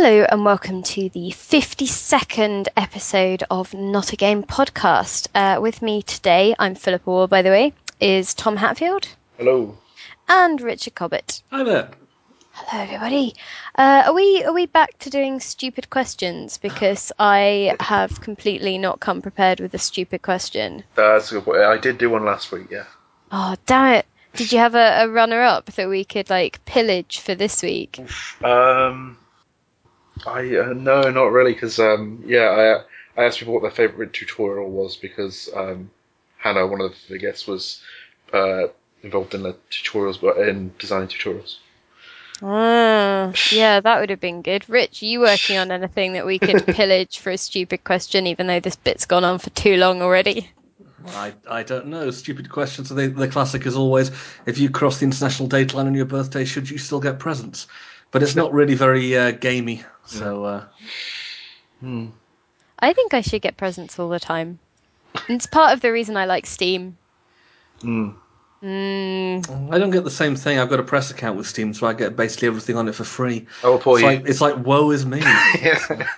Hello and welcome to the 52nd episode of Not a Game podcast. Uh, with me today, I'm Philip Wall, by the way, is Tom Hatfield Hello. and Richard Cobbett. Hi there. Hello, everybody. Uh, are we are we back to doing stupid questions? Because I have completely not come prepared with a stupid question. That's a good point. I did do one last week, yeah. Oh, damn it! Did you have a, a runner up that we could like pillage for this week? Um, I uh, no, not really, because um, yeah, I I asked people what their favorite tutorial was because um, Hannah, one of the guests, was uh, involved in the tutorials, but in designing tutorials. Ah, yeah, that would have been good. Rich, are you working on anything that we could pillage for a stupid question, even though this bit's gone on for too long already? I, I don't know. Stupid questions. The, the classic is always if you cross the international date line on your birthday, should you still get presents? But it's not really very uh, gamey. So uh, I think I should get presents all the time. It's part of the reason I like Steam. Hmm. Mm, I don't get the same thing. I've got a press account with Steam, so I get basically everything on it for free. Oh, poor It's you. like it's like woe is me. yeah.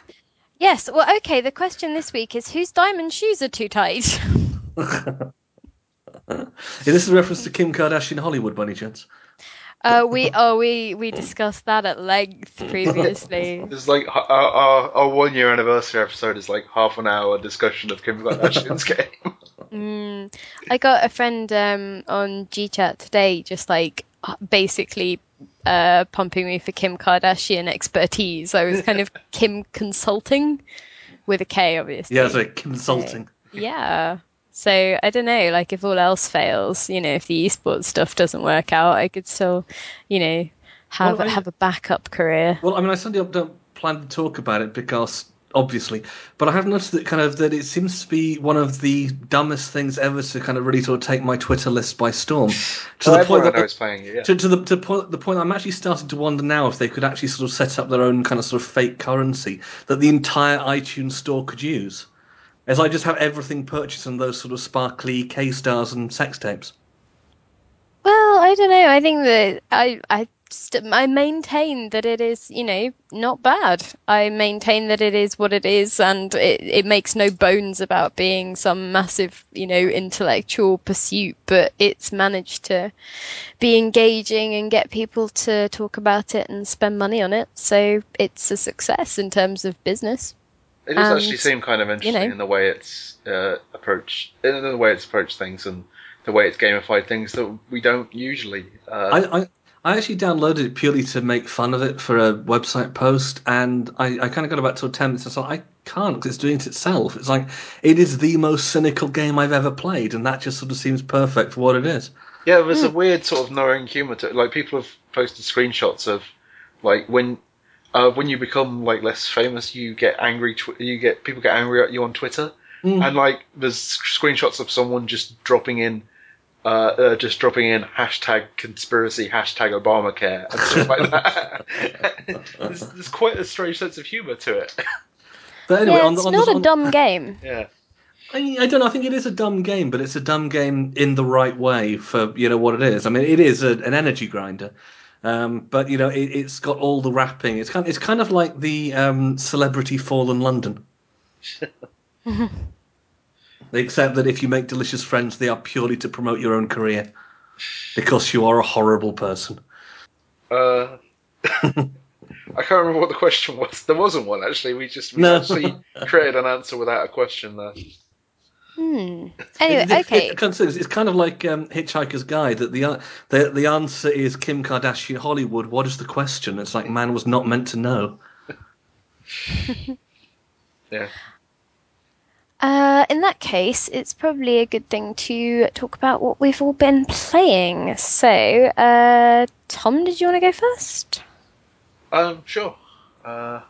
yes, well, okay, the question this week is whose diamond shoes are too tight? This is this a reference to Kim Kardashian Hollywood, by any chance? Uh, we oh we we discussed that at length previously. It's like our, our, our one year anniversary episode is like half an hour discussion of Kim Kardashian's game. Mm, I got a friend um, on GChat today, just like uh, basically uh, pumping me for Kim Kardashian expertise. I was kind of Kim consulting with a K, obviously. Yeah, it's like consulting. Yeah. So I don't know, like if all else fails, you know, if the esports stuff doesn't work out, I could still, you know, have Well, I- have a backup career. Well, I mean, I certainly don't plan to talk about it because obviously, but I have noticed that kind of that it seems to be one of the dumbest things ever to kind of really sort of take my Twitter list by storm. To Well, the oh, point that I was that is playing it, yeah. to, to the to point, the point I'm actually starting to wonder now if they could actually sort of set up their own kind of sort of fake currency that the entire iTunes store could use. As I just have everything purchased on those sort of sparkly K stars and sex tapes. Well, I don't know. I think that I I st- I maintain that it is, you know, not bad. I maintain that it is what it is, and it it makes no bones about being some massive, you know, intellectual pursuit. But it's managed to be engaging and get people to talk about it and spend money on it. So it's a success in terms of business. It does and, actually seem kind of interesting know. in the way it's uh, approached, in the way it's approached things and the way it's gamified things that we don't usually. Uh, I, I I actually downloaded it purely to make fun of it for a website post, and I, I kind of got about till ten minutes. And I was I can't because it's doing it itself. It's like it is the most cynical game I've ever played, and that just sort of seems perfect for what it is. Yeah, there's a weird sort of knowing humour to it. Like people have posted screenshots of like when uh, when you become like less famous, you get angry. Tw- you get people get angry at you on Twitter, and like there's screenshots of someone just dropping in. Uh, uh, just dropping in hashtag conspiracy, hashtag Obamacare, and stuff like that. there's, there's quite a strange sense of humour to it. But anyway, yeah, on it's on not the, a on, dumb game. yeah. I, I don't know. I think it is a dumb game, but it's a dumb game in the right way for you know what it is. I mean, it is a, an energy grinder, um, but you know it, it's got all the wrapping. It's kind it's kind of like the um, celebrity Fallen London. Except that if you make delicious friends, they are purely to promote your own career, because you are a horrible person. Uh, I can't remember what the question was. There wasn't one actually. We just we No. actually created an answer without a question there. Hmm. Anyway, It- it- okay. it- it's, it's kind of like um, Hitchhiker's Guide. That the, uh, the the answer is Kim Kardashian Hollywood. What is the question? It's like man was not meant to know. Yeah. Uh, in that case, it's probably a good thing to talk about what we've all been playing. So, uh, Tom, did you want to go first? Um, sure. Uh,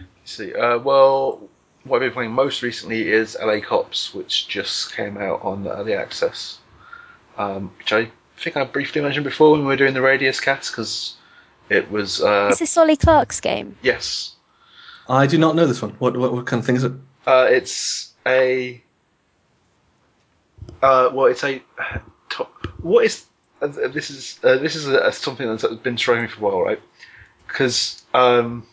let's see. Uh, well, what I've been playing most recently is LA Cops, which just came out on early access. Um, which I think I briefly mentioned before when we were doing the Rezzed cast because it was uh, Is this Ollie Clark's game? yes, I do not know this one. What what, what kind of thing is it? Uh, it's a. Uh, well, it's a. Top, what is uh, this? Is uh, this is a, something that's been throwing me for a while, right? Because um,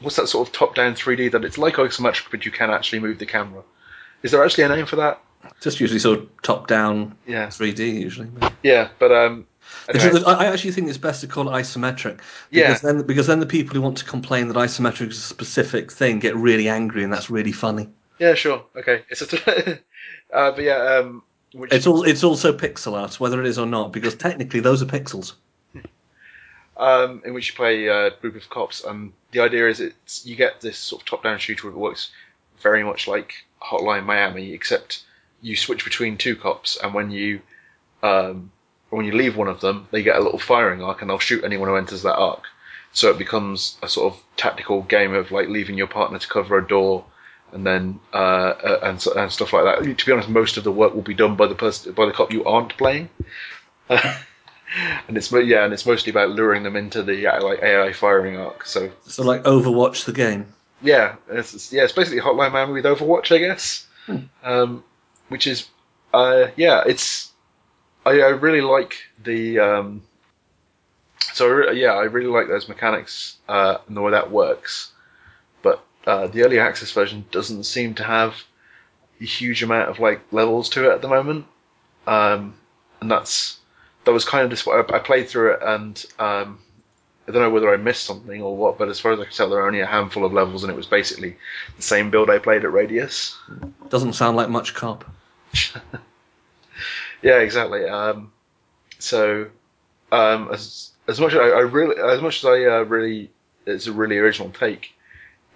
what's that sort of top-down 3D that it's like isometric, but you can actually move the camera. Is there actually a name for that? Just usually sort of top down Yeah. 3D usually. Yeah, but um, anyway, I I actually think it's best to call it isometric. Because Yeah. Then, because then the people who want to complain that isometric is a specific thing get really angry, and that's really funny. yeah, sure, okay. It's a, uh, but yeah, um, which It's all. It's also pixel art, whether it is or not, because technically those are pixels. um, in which you play a group of cops, and the idea is it's you get this sort of top-down shooter that works very much like Hotline Miami, except you switch between two cops, and when you um, when you leave one of them, they get a little firing arc, and they'll shoot anyone who enters that arc. So it becomes a sort of tactical game of like leaving your partner to cover a door, and then uh, and and stuff like that. To be honest, most of the work will be done by the person by the cop you aren't playing. and it's yeah, and it's mostly about luring them into the like AI firing arc. So So like Overwatch the game. yeah, it's, it's- yeah, it's basically Hotline Miami with Overwatch, I guess. Um, which is, uh, yeah, it's. I, I really like the. Um, so yeah, I really like those mechanics uh, and the way that works, but uh, the early access version doesn't seem to have a huge amount of like levels to it at the moment, um, and that's that was kind of just I, I played through it and um, I don't know whether I missed something or what, but as far as I can tell, there are only a handful of levels, and it was basically the same build I played at Rezzed. Doesn't sound like much cop. Yeah, exactly. Um, so, um, as as much as I, I really, as much as I uh, really, it's a really original take.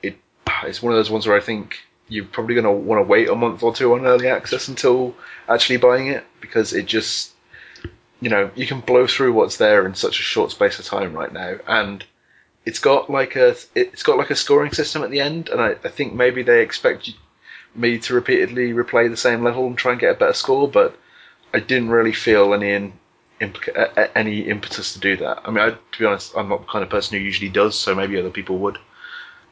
It it's one of those ones where I think you're probably going to want to wait a month or two on early access until actually buying it because it just, you know, you can blow through what's there in such a short space of time right now, and it's got like a it's got like a scoring system at the end, and I, I think maybe they expect me to repeatedly replay the same level and try and get a better score, but I didn't really feel any in, implica- any impetus to do that. I mean, I, to be honest, I'm not the kind of person who usually does, so maybe other people would.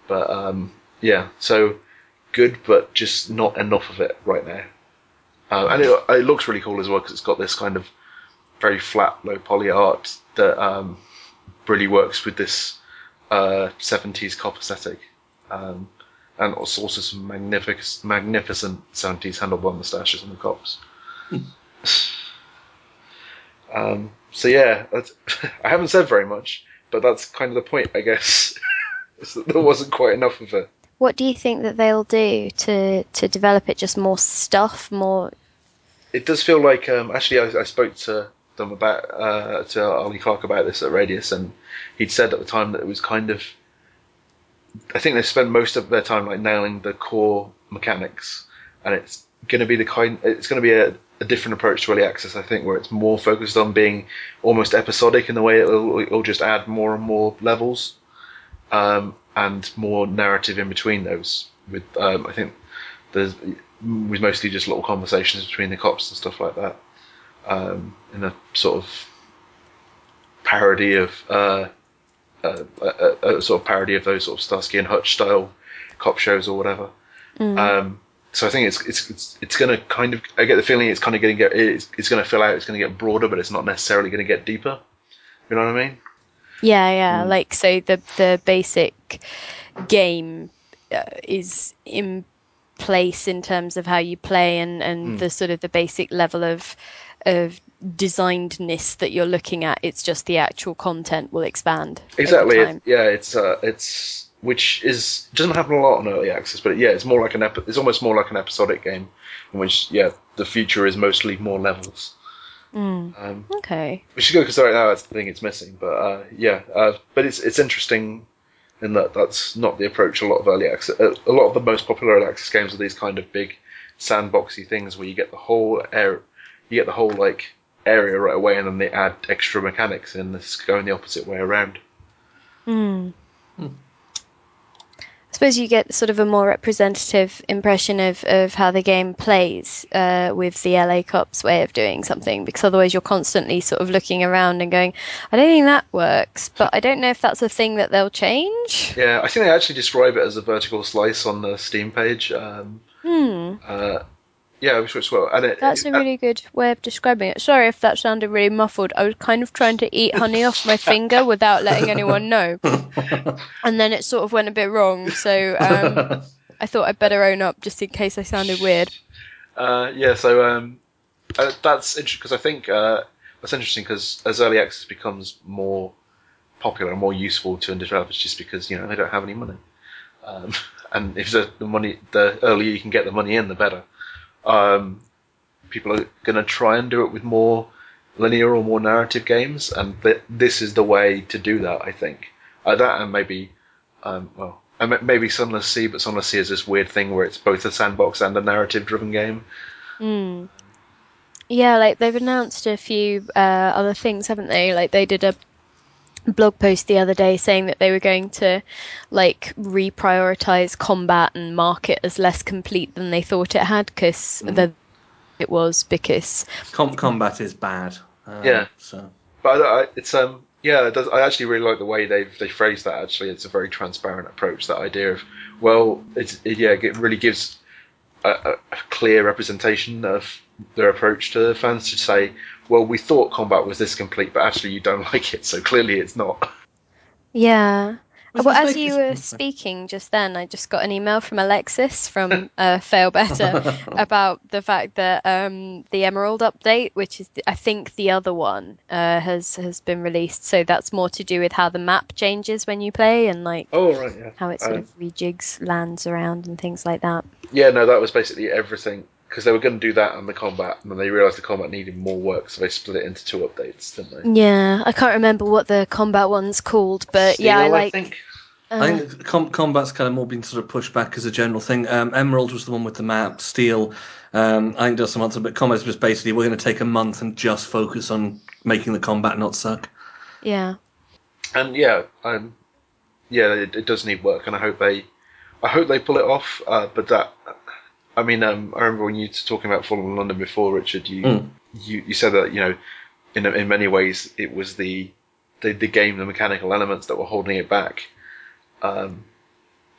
But um, yeah, so good, but just not enough of it right now. Uh, and it, it looks really cool as well because it's got this kind of very flat, low poly art that um, really works with this uh, 70s cop aesthetic. Um, and also, also some magnificent, magnificent 70s handlebar moustaches on the cops. Um, so yeah, that's, I haven't said very much, but that's kind of the point, I guess. is that there wasn't quite enough of it. What do you think that they'll do to to develop it? Just more stuff, more. It does feel like um, actually I, I spoke to them about uh, to Ollie Clark about this at Rezzed, and he'd said at the time that it was kind of. I think they spend most of their time like nailing the core mechanics, and it's going to be the kind. It's going to be a, a different approach to early access, I think, where it's more focused on being almost episodic in the way it'll, it'll just add more and more levels, um, and more narrative in between those. With um, I think there's was mostly just little conversations between the cops and stuff like that, um, in a sort of parody of uh, a, a, a sort of parody of those sort of Starsky and Hutch style cop shows or whatever. Um, so I think it's it's it's, it's going to kind of I get the feeling it's kind of going to get it's, it's going to fill out it's going to get broader but it's not necessarily going to get deeper. You know what I mean? Yeah, yeah. Like so, the the basic game uh, is in place in terms of how you play and and the sort of the basic level of of designedness that you're looking at. It's just the actual content will expand. Exactly. It, yeah, it's uh, it's which is doesn't happen a lot on early access, but yeah, it's more like an epi- it's almost more like an episodic game, in which yeah, the future is mostly more levels. Um, Okay. which is good because right now that's the thing it's missing. But uh, yeah, uh, but it's it's interesting in that that's not the approach a lot of early access. Uh, a lot of the most popular early access games are these kind of big sandboxy things where you get the whole air, you get the whole like area right away, and then they add extra mechanics, and it's going the opposite way around. I suppose you get sort of a more representative impression of, of how the game plays uh, with the LA Cops way of doing something, because otherwise you're constantly sort of looking around and going, I don't think that works, but I don't know if that's a thing that they'll change. Yeah, I think they actually describe it as a vertical slice on the Steam page. Um, uh, yeah, we switched well, and it, That's a really good way of describing it. Sorry if that sounded really muffled. I was kind of trying to eat honey off my finger without letting anyone know, and then it sort of went a bit wrong. So um, I thought I'd better own up just in case I sounded weird. Uh, yeah, so um, uh, that's interesting because I think uh, that's interesting because as early access becomes more popular and more useful to developers, just because you know they don't have any money, um, and if the, the money, the earlier you can get the money in, the better. Um, people are going to try and do it with more linear or more narrative games, and th- this is the way to do that. I think uh, that and maybe, um, well, and maybe Sunless Sea, but Sunless Sea is this weird thing where it's both a sandbox and a narrative-driven game. Mm. Yeah, like they've announced a few uh, other things, haven't they? Like they did a blog post the other day saying that they were going to like reprioritize combat and mark it as less complete than they thought it had because the it was because Com- combat is bad. Um, Yeah. So But I, I- it's um yeah, it does, I actually really like the way they've they phrased that. Actually, it's a very transparent approach. That idea of well, it's it, yeah, it really gives a, a, a clear representation of their approach to the fans to say, well, we thought combat was this complete, but actually you don't like it, so clearly it's not. yeah. Was well, as you were speaking just then, I just got an email from Alexis from uh, Failbetter about the fact that um, the Emerald update, which is the, I think the other one, uh, has has been released. So that's more to do with how the map changes when you play and like Oh right, yeah. how it sort Um, of rejigs lands around and things like that. Yeah, no, that was basically everything because they were going to do that on the combat, and then they realised the combat needed more work, so they split it into two updates, didn't they? Yeah, I can't remember what the combat one's called, but yeah, I Steel, like. think. uh, I think com- combat's kind of more been sort of pushed back as a general thing. Um, Emerald was the one with the map. Steel, um, I think does some other, but combat's just basically we're going to take a month and just focus on making the combat not suck. yeah. and yeah, um, yeah, it, it does need work, and I hope they, I hope they pull it off. Uh, but that, I mean, um, I remember when you were talking about Fallen London before, Richard. You Mm. you, you said that you know, in in many ways, it was the the, the game, the mechanical elements that were holding it back, um,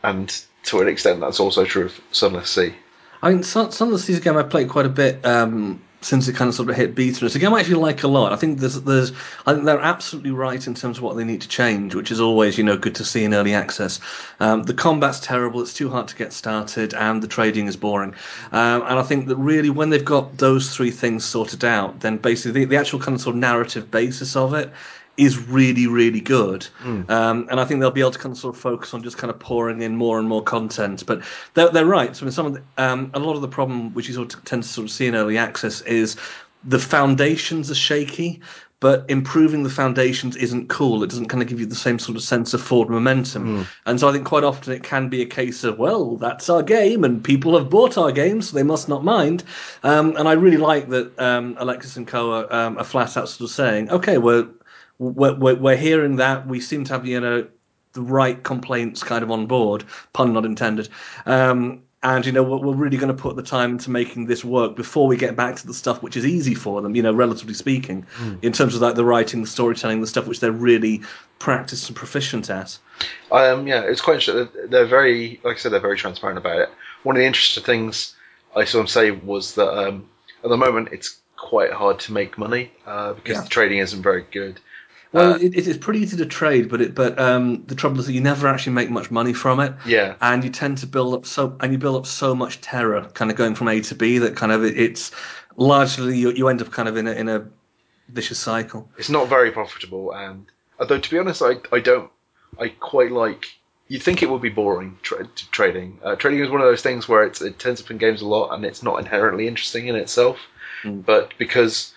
and to an extent, that's also true of Sunless Sea. I mean, some, some of the season game I played quite a bit um, since it kind of sort of hit beta. It's a game I actually like a lot. I think there's, there's, I think they're absolutely right in terms of what they need to change, which is always, you know, good to see in early access. Um, the combat's terrible; it's too hard to get started, and the trading is boring. Um, and I think that really, when they've got those three things sorted out, then basically the, the actual kind of sort of narrative basis of it is really, really good. Um, and I think they'll be able to kind of sort of focus on just kind of pouring in more and more content. But they're, they're right. So I mean, some of the, um, a lot of the problem which you sort of tend to sort of see in early access is the foundations are shaky. But improving the foundations isn't cool. It doesn't kind of give you the same sort of sense of forward momentum. And so I think quite often it can be a case of, well, that's our game, and people have bought our game, so they must not mind. Um, and I really like that um, Alexis and Co are, um, are flat out sort of saying, okay, we're we're, we're, we're hearing that. We seem to have, you know, the right complaints kind of on board, pun not intended. Um, and, you know, we're, we're really going to put the time into making this work before we get back to the stuff which is easy for them, you know, relatively speaking, in terms of like the writing, the storytelling, the stuff which they're really practiced and proficient at. Um, yeah, it's quite interesting. They're- They're very, like I said, they're very transparent about it. One of the interesting things I saw them say was that um, at the moment it's quite hard to make money uh, because Yeah. the trading isn't very good. Well, Uh, it, it is pretty easy to trade, but it, but um, the trouble is that you never actually make much money from it. Yeah, and you tend to build up so and you build up so much terror kind of going from a to b that kind of it, it's largely you, you end up kind of in a in a vicious cycle it's not very profitable, and although to be honest, I, I don't, I quite like. You'd think it would be boring tra- trading. Uh, trading is one of those things where it's, it tends up in games a lot, and it's not inherently interesting in itself. Mm. But because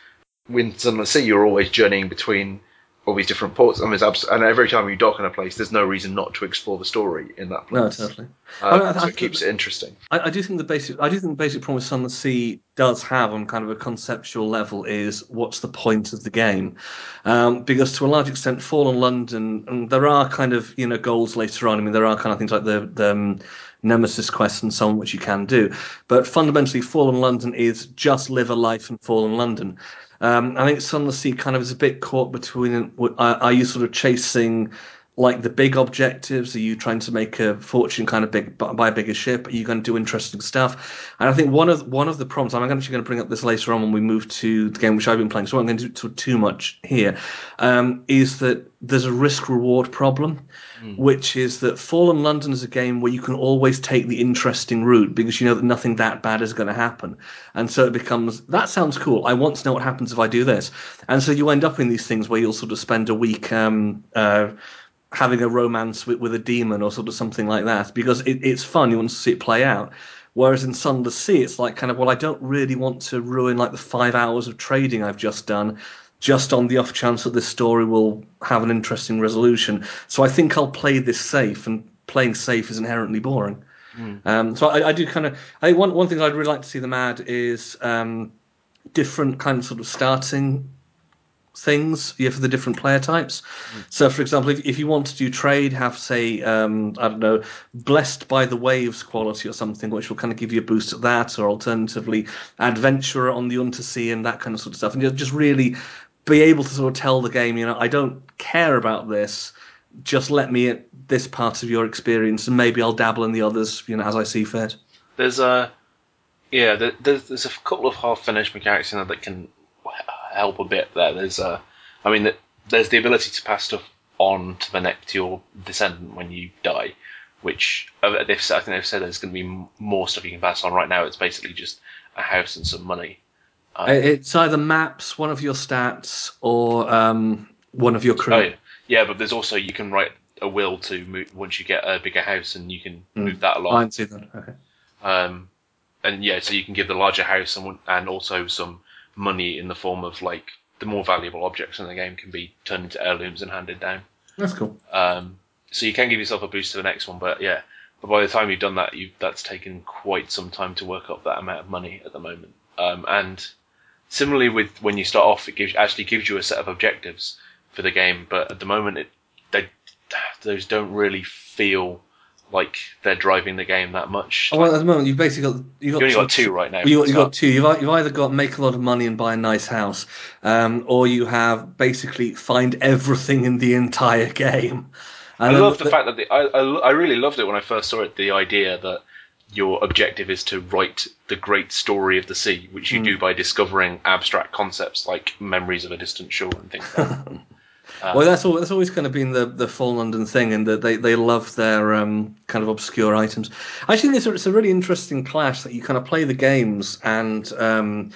with Sunless Sea, you're always journeying between all these different ports, I mean, it's abs- and every time you dock in a place, there's no reason not to explore the story in that place. no totally. Uh, I mean, I- so I- it keeps it interesting. I, I do think the basic I do think the basic problem with Sunless Sea does have on kind of a conceptual level is what's the point of the game. Um, because to a large extent Fallen London and there are kind of you know goals later on. I mean there are kind of things like the, the um, Nemesis quest and so on which you can do. But fundamentally Fallen London is just live a life in Fallen London um, I think Sunless Sea kind of is a bit caught between are, are you sort of chasing like the big objectives? Are you trying to make a fortune, kind of big, buy a bigger ship? Are you going to do interesting stuff? And I think one of one of the problems, I'm actually going to bring up this later on when we move to the game which I've been playing, so I'm going to do too much here, um, is that there's a risk reward problem, mm. which is that Fallen London is a game where you can always take the interesting route because you know that nothing that bad is going to happen. And so it becomes, that sounds cool. I want to know what happens if I do this. And so you end up in these things where you'll sort of spend a week, um, uh, having a romance with, with a demon or sort of something like that because it, it's fun. You want to see it play out. Whereas in Sunless Sea, it's like kind of well, I don't really want to ruin like the five hours of trading I've just done, just on the off chance that this story will have an interesting resolution. So I think I'll play this safe, and playing safe is inherently boring. Mm. Um, so I, I, do kind of. I think one one thing I'd really like to see them add is um, different kind of sort of starting things yeah, for the different player types. Mm. So, for example, if, if you want to do trade, have say um, I don't know, blessed by the waves quality or something, which will kind of give you a boost at that, or alternatively, adventurer on the undersea and that kind of sort of stuff, and you just really be able to sort of tell the game, you know, I don't care about this. Just let me at this part of your experience, and maybe I'll dabble in the others, you know, as I see fit. There's a yeah, there's, there's a couple of half finished mechanics in there that can help a bit there. There's uh, I mean, there's the ability to pass stuff on to the next to your descendant when you die, which uh, they've I think they've said there's going to be more stuff you can pass on. Right now, it's basically just a house and some money. Um, it's either maps, one of your stats, or um, one of your crew. Oh, yeah. yeah. but there's also you can write a will to move once you get a bigger house, and you can mm. move that along. I see that. Okay. Um, and yeah, so you can give the larger house and and also some money in the form of like the more valuable objects in the game can be turned into heirlooms and handed down. That's cool. Um, so you can give yourself a boost to the next one, but yeah, but by the time you've done that, you that's taken quite some time to work up that amount of money at the moment. Um, and similarly with when you start off, it gives actually gives you a set of objectives for the game, but at the moment, it they those don't really feel like they're driving the game that much. Oh, well, at the moment, you've basically got you've got, you only got two right now. You, have got two. You've, you've either got make a lot of money and buy a nice house, um, or you have basically find everything in the entire game. And I love the, the fact that the, I, I I really loved it when I first saw it. The idea that your objective is to write the great story of the sea, which you mm. do by discovering abstract concepts like memories of a distant shore and things like that. Uh, well, that's all, that's always kind of been the the Fallen London thing, and that they, they love their um, kind of obscure items. I think it's a, it's a really interesting clash that you kind of play the games and um,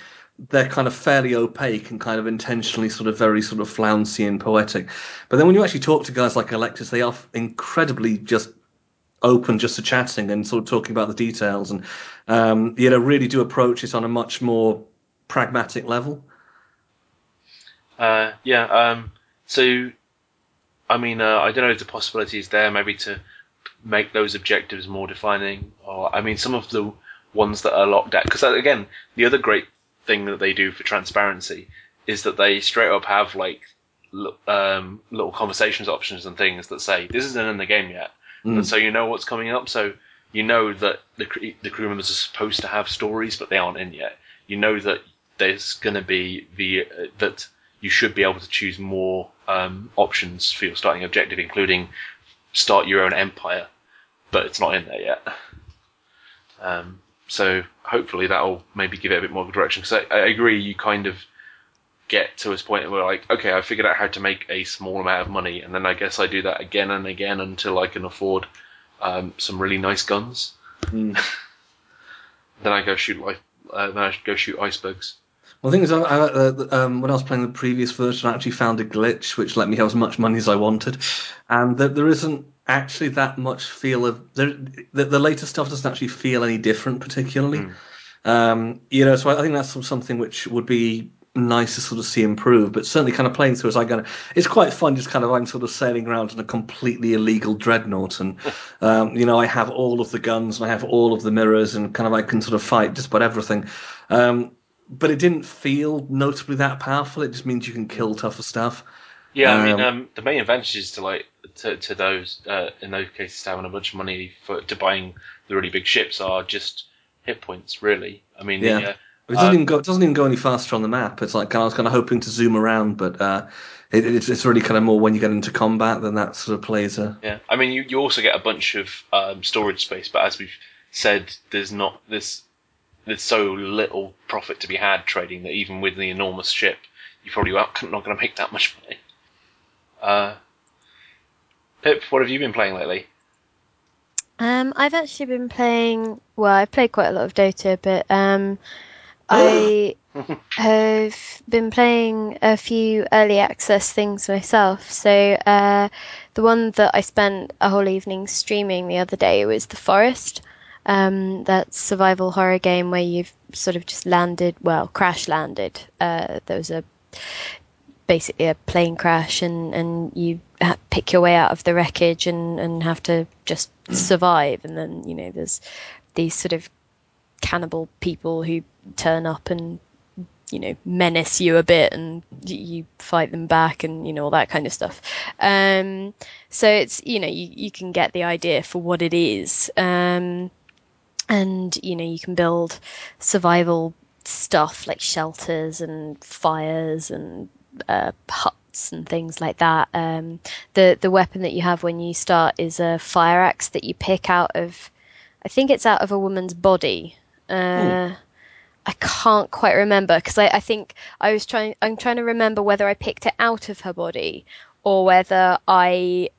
they're kind of fairly opaque and kind of intentionally sort of very sort of flouncy and poetic. But then when you actually talk to guys like Alexis, they are incredibly just open just to chatting and sort of talking about the details and um, you know really do approach it on a much more pragmatic level. Uh, yeah, um, so, I mean, uh, I don't know if the possibility is there maybe to make those objectives more defining, or I mean, some of the ones that are locked out. Because again, the other great thing that they do for transparency is that they straight up have like um, little conversations options and things that say this isn't in the game yet, mm. and so you know what's coming up. So you know that the the crew members are supposed to have stories, but they aren't in yet. You know that there's going to be the uh, that you should be able to choose more um, options for your starting objective, including start your own empire, but it's not in there yet. Um, so hopefully that'll maybe give it a bit more direction. Because I, I, agree, you kind of get to a point where like, okay, I figured out how to make a small amount of money, and then I guess I do that again and again until I can afford um, some really nice guns. Mm. then I go shoot like, uh, then I go shoot icebergs. Well, the thing is, I, I, uh, um, when I was playing the previous version, I actually found a glitch which let me have as much money as I wanted, and there, there isn't actually that much feel of there, the, the later stuff doesn't actually feel any different particularly. Mm. Um, you know, so I, I think that's something which would be nice to sort of see improve. But certainly, kind of playing through as I go, it's quite fun. Just kind of I'm sort of sailing around in a completely illegal dreadnought, and um, you know I have all of the guns and I have all of the mirrors, and kind of I can sort of fight just about everything. Um, but it didn't feel notably that powerful. It just means you can kill tougher stuff. Yeah, I mean, um, um, the main advantages to like to, to those uh, in those cases having a bunch of money for to buying the really big ships are just hit points, really. I mean, yeah. The, it doesn't, uh, even go, it doesn't even go any faster on the map. It's like I was kind of hoping to zoom around, but uh, it, it's it's really kind of more when you get into combat than that sort of plays a Yeah, I mean, you, you also get a bunch of um, storage space, but as we've said, there's not this. There's so little profit to be had trading that even with the enormous ship, you probably aren't not going to make that much money. Uh, Pip, what have you been playing lately? Um, I've actually been playing. Well, I've played quite a lot of Dota, but um, I have been playing a few early access things myself. So uh, the one that I spent a whole evening streaming the other day was The Forest. Um, that survival horror game where you've sort of just landed, well, crash landed. Uh, there was a basically a plane crash, and and you ha- pick your way out of the wreckage and and have to just survive. And then you know there's these sort of cannibal people who turn up and you know menace you a bit and you fight them back and you know all that kind of stuff um so it's you know you, you can get the idea for what it is um and you know you can build survival stuff like shelters and fires and uh, huts and things like that um the the weapon that you have when you start is a fire axe that you pick out of i think it's out of a woman's body uh I can't quite remember because I, I think I was trying. I'm trying to remember whether I picked it out of her body or whether I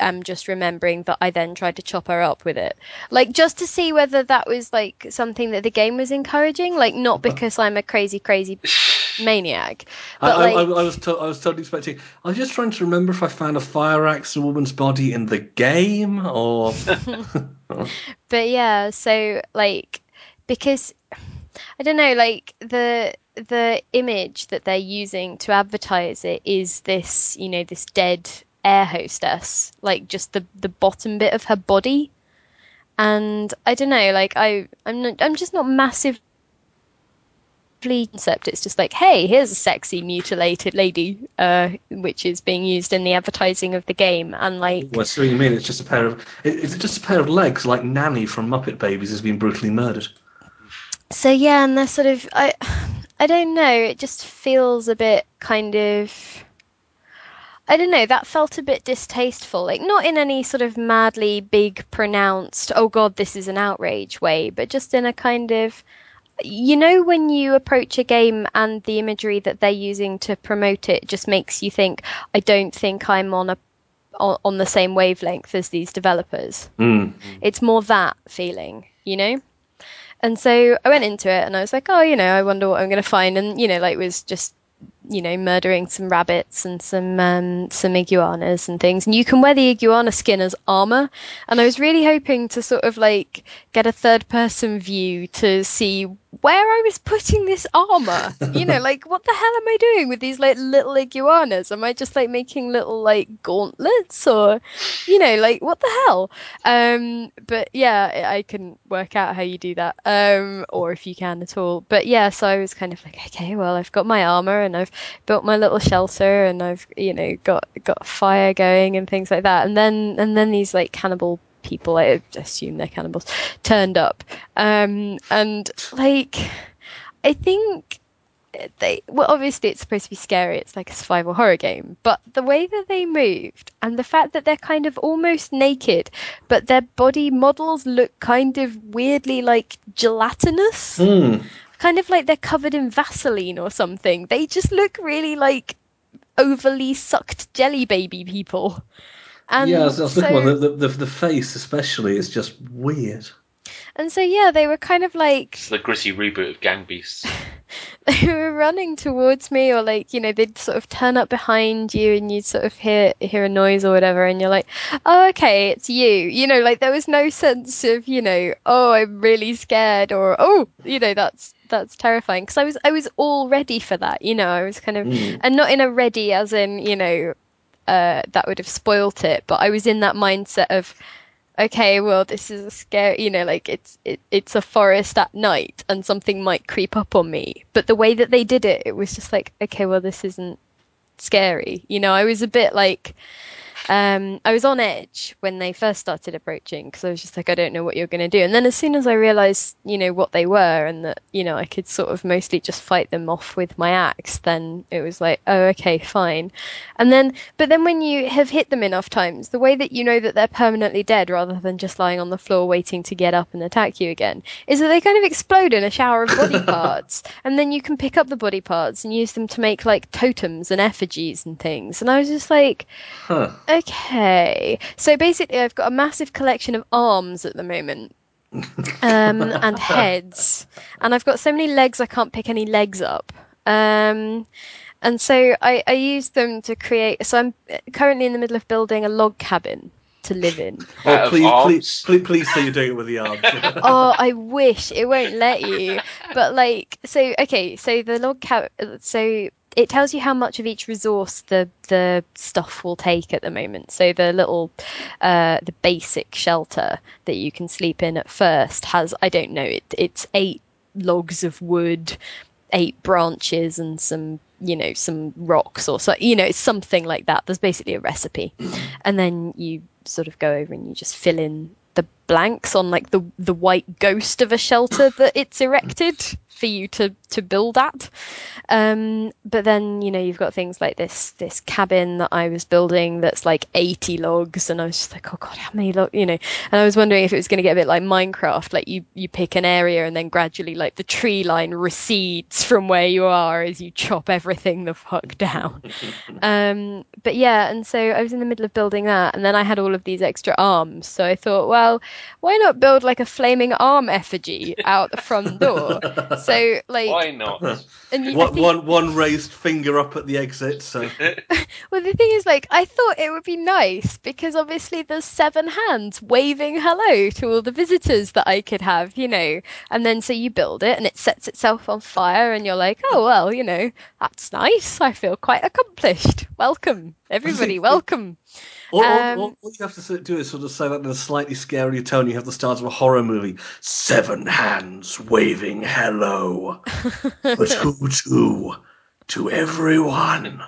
am just remembering that I then tried to chop her up with it, like just to see whether that was like something that the game was encouraging. Like not uh-huh. because I'm a crazy, crazy maniac, I, but I, I, like I was to, I was totally expecting. I was just trying to remember if I found a fire axe in a woman's body in the game or. but yeah, so like because I don't know, like the the image that they're using to advertise it is this, you know, this dead air hostess, like just the the bottom bit of her body. And I don't know, like I I'm not, I'm just not massive concept. It's just like, hey, here's a sexy mutilated lady, uh, which is being used in the advertising of the game, and like Well, so you mean it's just a pair of? it- It's just a pair of legs, like Nanny from Muppet Babies has been brutally murdered. So yeah, and they're sort of I I don't know, it just feels a bit kind of I don't know, that felt a bit distasteful. Like not in any sort of madly big pronounced oh god, this is an outrage way, but just in a kind of you know when you approach a game and the imagery that they're using to promote it just makes you think I don't think I'm on a on, on the same wavelength as these developers. Mm. It's more that feeling, you know? And so I went into it and I was like, oh, you know, I wonder what I'm going to find. And, you know, like, it was just, you know, murdering some rabbits and some, um, some iguanas and things. And you can wear the iguana skin as armor. And I was really hoping to sort of like get a third person view to see where I was putting this armor. you know, like, what the hell am I doing with these like little iguanas? Am I just like making little like gauntlets or, you know, like, what the hell? Um, but yeah, I couldn't work out how you do that, um, or if you can at all. But yeah, so I was kind of like, okay, well, I've got my armor and I've built my little shelter and I've, you know, got got fire going and things like that. And then and then these like cannibal people, I assume they're cannibals, turned up, um, and like, I think they well obviously it's supposed to be scary it's like a survival horror game but the way that they moved and the fact that they're kind of almost naked but their body models look kind of weirdly like gelatinous Mm. Kind of like they're covered in vaseline or something they just look really like overly sucked jelly baby people and yeah, I was, I was so, looking at the, the the face especially is just weird. and so yeah they were kind of like It's the gritty reboot of Gang Beasts. they were running towards me or like you know they'd sort of turn up behind you and you'd sort of hear hear a noise or whatever and you're like oh okay it's you you know like there was no sense of you know oh i'm really scared or oh you know that's that's terrifying because i was i was all ready for that you know i was kind of Mm. and not in a ready as in you know uh that would have spoilt it but i was in that mindset of okay, well, this is a scary, you know, like it's it, it's a forest at night and something might creep up on me. But the way that they did it, it was just like, okay, well, this isn't scary. You know, I was a bit like, um, I was on edge when they first started approaching because I was just like, I don't know what you're going to do. And then as soon as I realized, you know, what they were and that, you know, I could sort of mostly just fight them off with my axe, then it was like, oh, okay, fine. And then, but then when you have hit them enough times, the way that you know that they're permanently dead rather than just lying on the floor waiting to get up and attack you again is that they kind of explode in a shower of body parts. And then you can pick up the body parts and use them to make like totems and effigies and things. And I was just like, Huh. Okay. So basically, I've got a massive collection of arms at the moment. um, and heads. And I've got so many legs, I can't pick any legs up. Um, and so I, I use them to create. So I'm currently in the middle of building a log cabin to live in. Oh, of please, please, please, please say you're doing it with the arms. oh, I wish it won't let you. But like, so okay, so the log cabin. so it tells you how much of each resource the the stuff will take at the moment. So the little, uh, the basic shelter that you can sleep in at first has, I don't know, it it's eight logs of wood, eight branches, and some you know some rocks or so you know it's something like that. There's basically a recipe, and then you sort of go over and you just fill in the blanks on like the the white ghost of a shelter that it's erected for you to to build at. Um, but then you know you've got things like this this cabin that I was building that's like 80 logs, and I was just like, oh god, how many logs? You know, and I was wondering if it was going to get a bit like Minecraft, like you you pick an area and then gradually like the tree line recedes from where you are as you chop everything the fuck down. Um, but yeah, and so I was in the middle of building that, and then I had all of these extra arms. So I thought, well, why not build like a flaming arm effigy out the front door? So like, Why not? and you, one, think- one, one raised finger up at the exit. So well, the thing is, like, I thought it would be nice because obviously there's seven hands waving hello to all the visitors that I could have, you know. And then so you build it and it sets itself on fire, and you're like, oh, well, you know, that's nice. I feel quite accomplished. Welcome, everybody, welcome. All, Um, all, all you have to do is sort of say that in a slightly scarier tone. You have the start of a horror movie. Seven hands waving hello, but who to to everyone.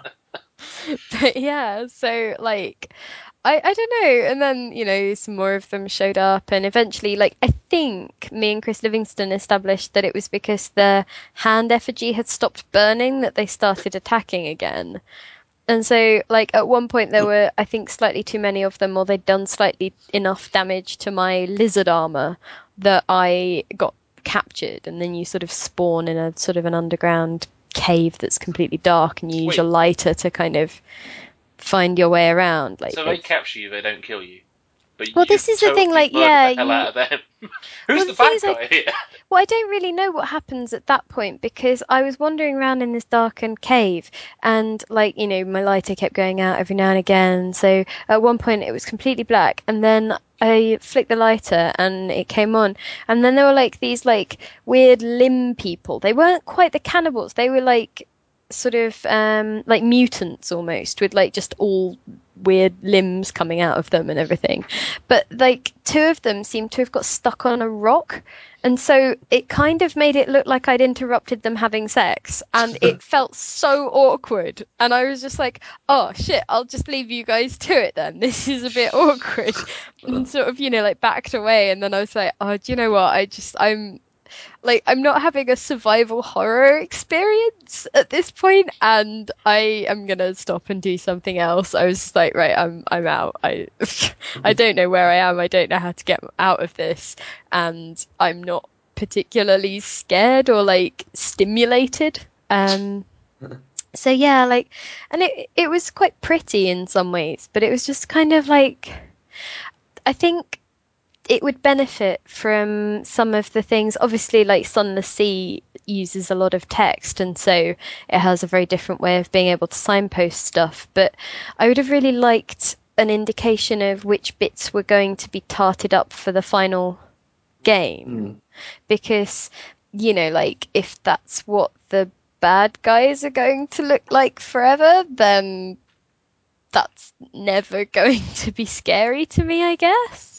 but yeah, so like I, I don't know. And then, you know, some more of them showed up and eventually like I think me and Chris Livingston established that it was because the hand effigy had stopped burning that they started attacking again. And so like at one point there mm. were I think slightly too many of them or they'd done slightly enough damage to my lizard armor that I got captured and then you sort of spawn in a sort of an underground cave that's completely dark and you use Wait. a lighter to kind of find your way around like So they it's- capture you, they don't kill you. But Well, this is the thing, like, yeah, the you- out of them. Who's Well, the, the bad guy here? Well, I don't really know what happens at that point because I was wandering around in this darkened cave and, like, you know, my lighter kept going out every now and again. So at one point it was completely black and then I flicked the lighter and it came on. And then there were, like, these, like, weird limb people. They weren't quite the cannibals. They were, like, sort of, um, like mutants almost with, like, just all weird limbs coming out of them and everything. But, like, two of them seemed to have got stuck on a rock. And so it kind of made it look like I'd interrupted them having sex. And it felt so awkward. And I was just like, oh shit, I'll just leave you guys to it then. This is a bit awkward. And sort of, you know, like backed away. And then I was like, oh, do you know what? I just, I'm. Like I'm not having a survival horror experience at this point, and I am gonna stop and do something else. I was just like, right, I'm I'm out. I I don't know where I am. I don't know how to get out of this, and I'm not particularly scared or like stimulated. Um, so yeah, like, and it it was quite pretty in some ways, but it was just kind of like, I think it would benefit from some of the things. Obviously, like Sunless Sea uses a lot of text, and so it has a very different way of being able to signpost stuff. But I would have really liked an indication of which bits were going to be tarted up for the final game, hmm. because you know, like if that's what the bad guys are going to look like forever, then that's never going to be scary to me, I guess.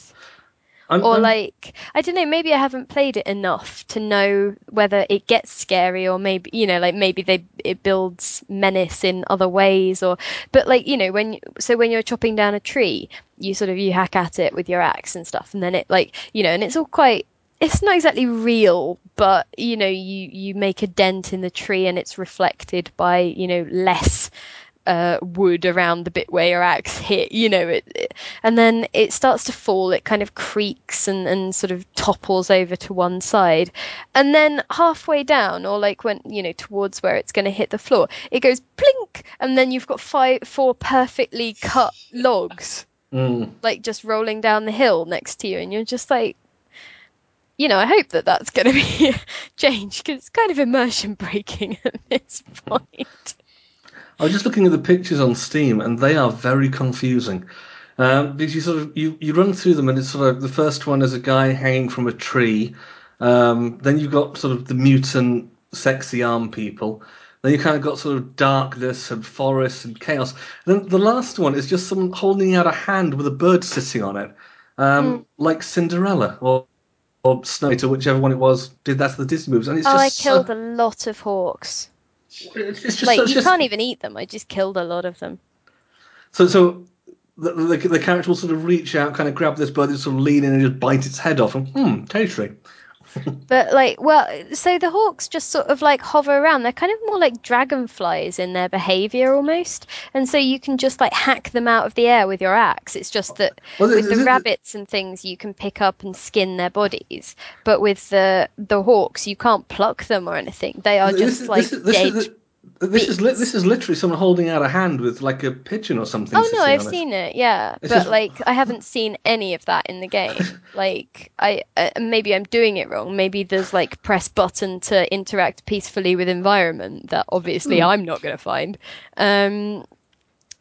I'm- or I'm- like I don't know, maybe I haven't played it enough to know whether it gets scary or maybe you know, like maybe they it builds menace in other ways or but like you know when so when you're chopping down a tree, you sort of you hack at it with your axe and stuff, and then it like you know, and it's all quite. It's not exactly real, but you know, you you make a dent in the tree and it's reflected by you know less uh, wood around the bit where your axe hit, you know, it, it- and then it starts to fall. It kind of creaks and, and sort of topples over to one side, and then halfway down, or like when you know towards where it's going to hit the floor, it goes plink, and then you've got five, four perfectly cut logs, Mm. like just rolling down the hill next to you, and you're just like. You know, I hope that that's going to be changed because it's kind of immersion breaking at this point. I was just looking at the pictures on Steam, and they are very confusing. Um, because you sort of you, you run through them, and it's sort of the first one is a guy hanging from a tree. Um, then you've got sort of the mutant, sexy arm people. Then you kind of got sort of darkness and forests and chaos. And then the last one is just someone holding out a hand with a bird sitting on it, um, like Cinderella or or Snow, or whichever one it was did that to the Disney movies. And it's Oh, I killed so, a lot of hawks. It's just like you just- can't even eat them. I just killed a lot of them. So, so the, the, the character will sort of reach out, kind of grab this bird, and sort of lean in and just bite its head off. And hmm, tasty. But like, well, so the hawks just sort of like hover around. They're kind of more like dragonflies in their behavior almost, and so you can just like hack them out of the air with your axe. It's just that Well, with the it- rabbits and things, you can pick up and skin their bodies, but with the the hawks, you can't pluck them or anything. They are just is- like this is, this is, this is li- this is literally someone holding out a hand with like a pigeon or something. Oh no, I've on it. seen it. Yeah, It's but just- like I haven't seen any of that in the game. like I uh, maybe I'm doing it wrong. Maybe there's like press button to interact peacefully with environment that obviously Hmm. I'm not going to find. Um,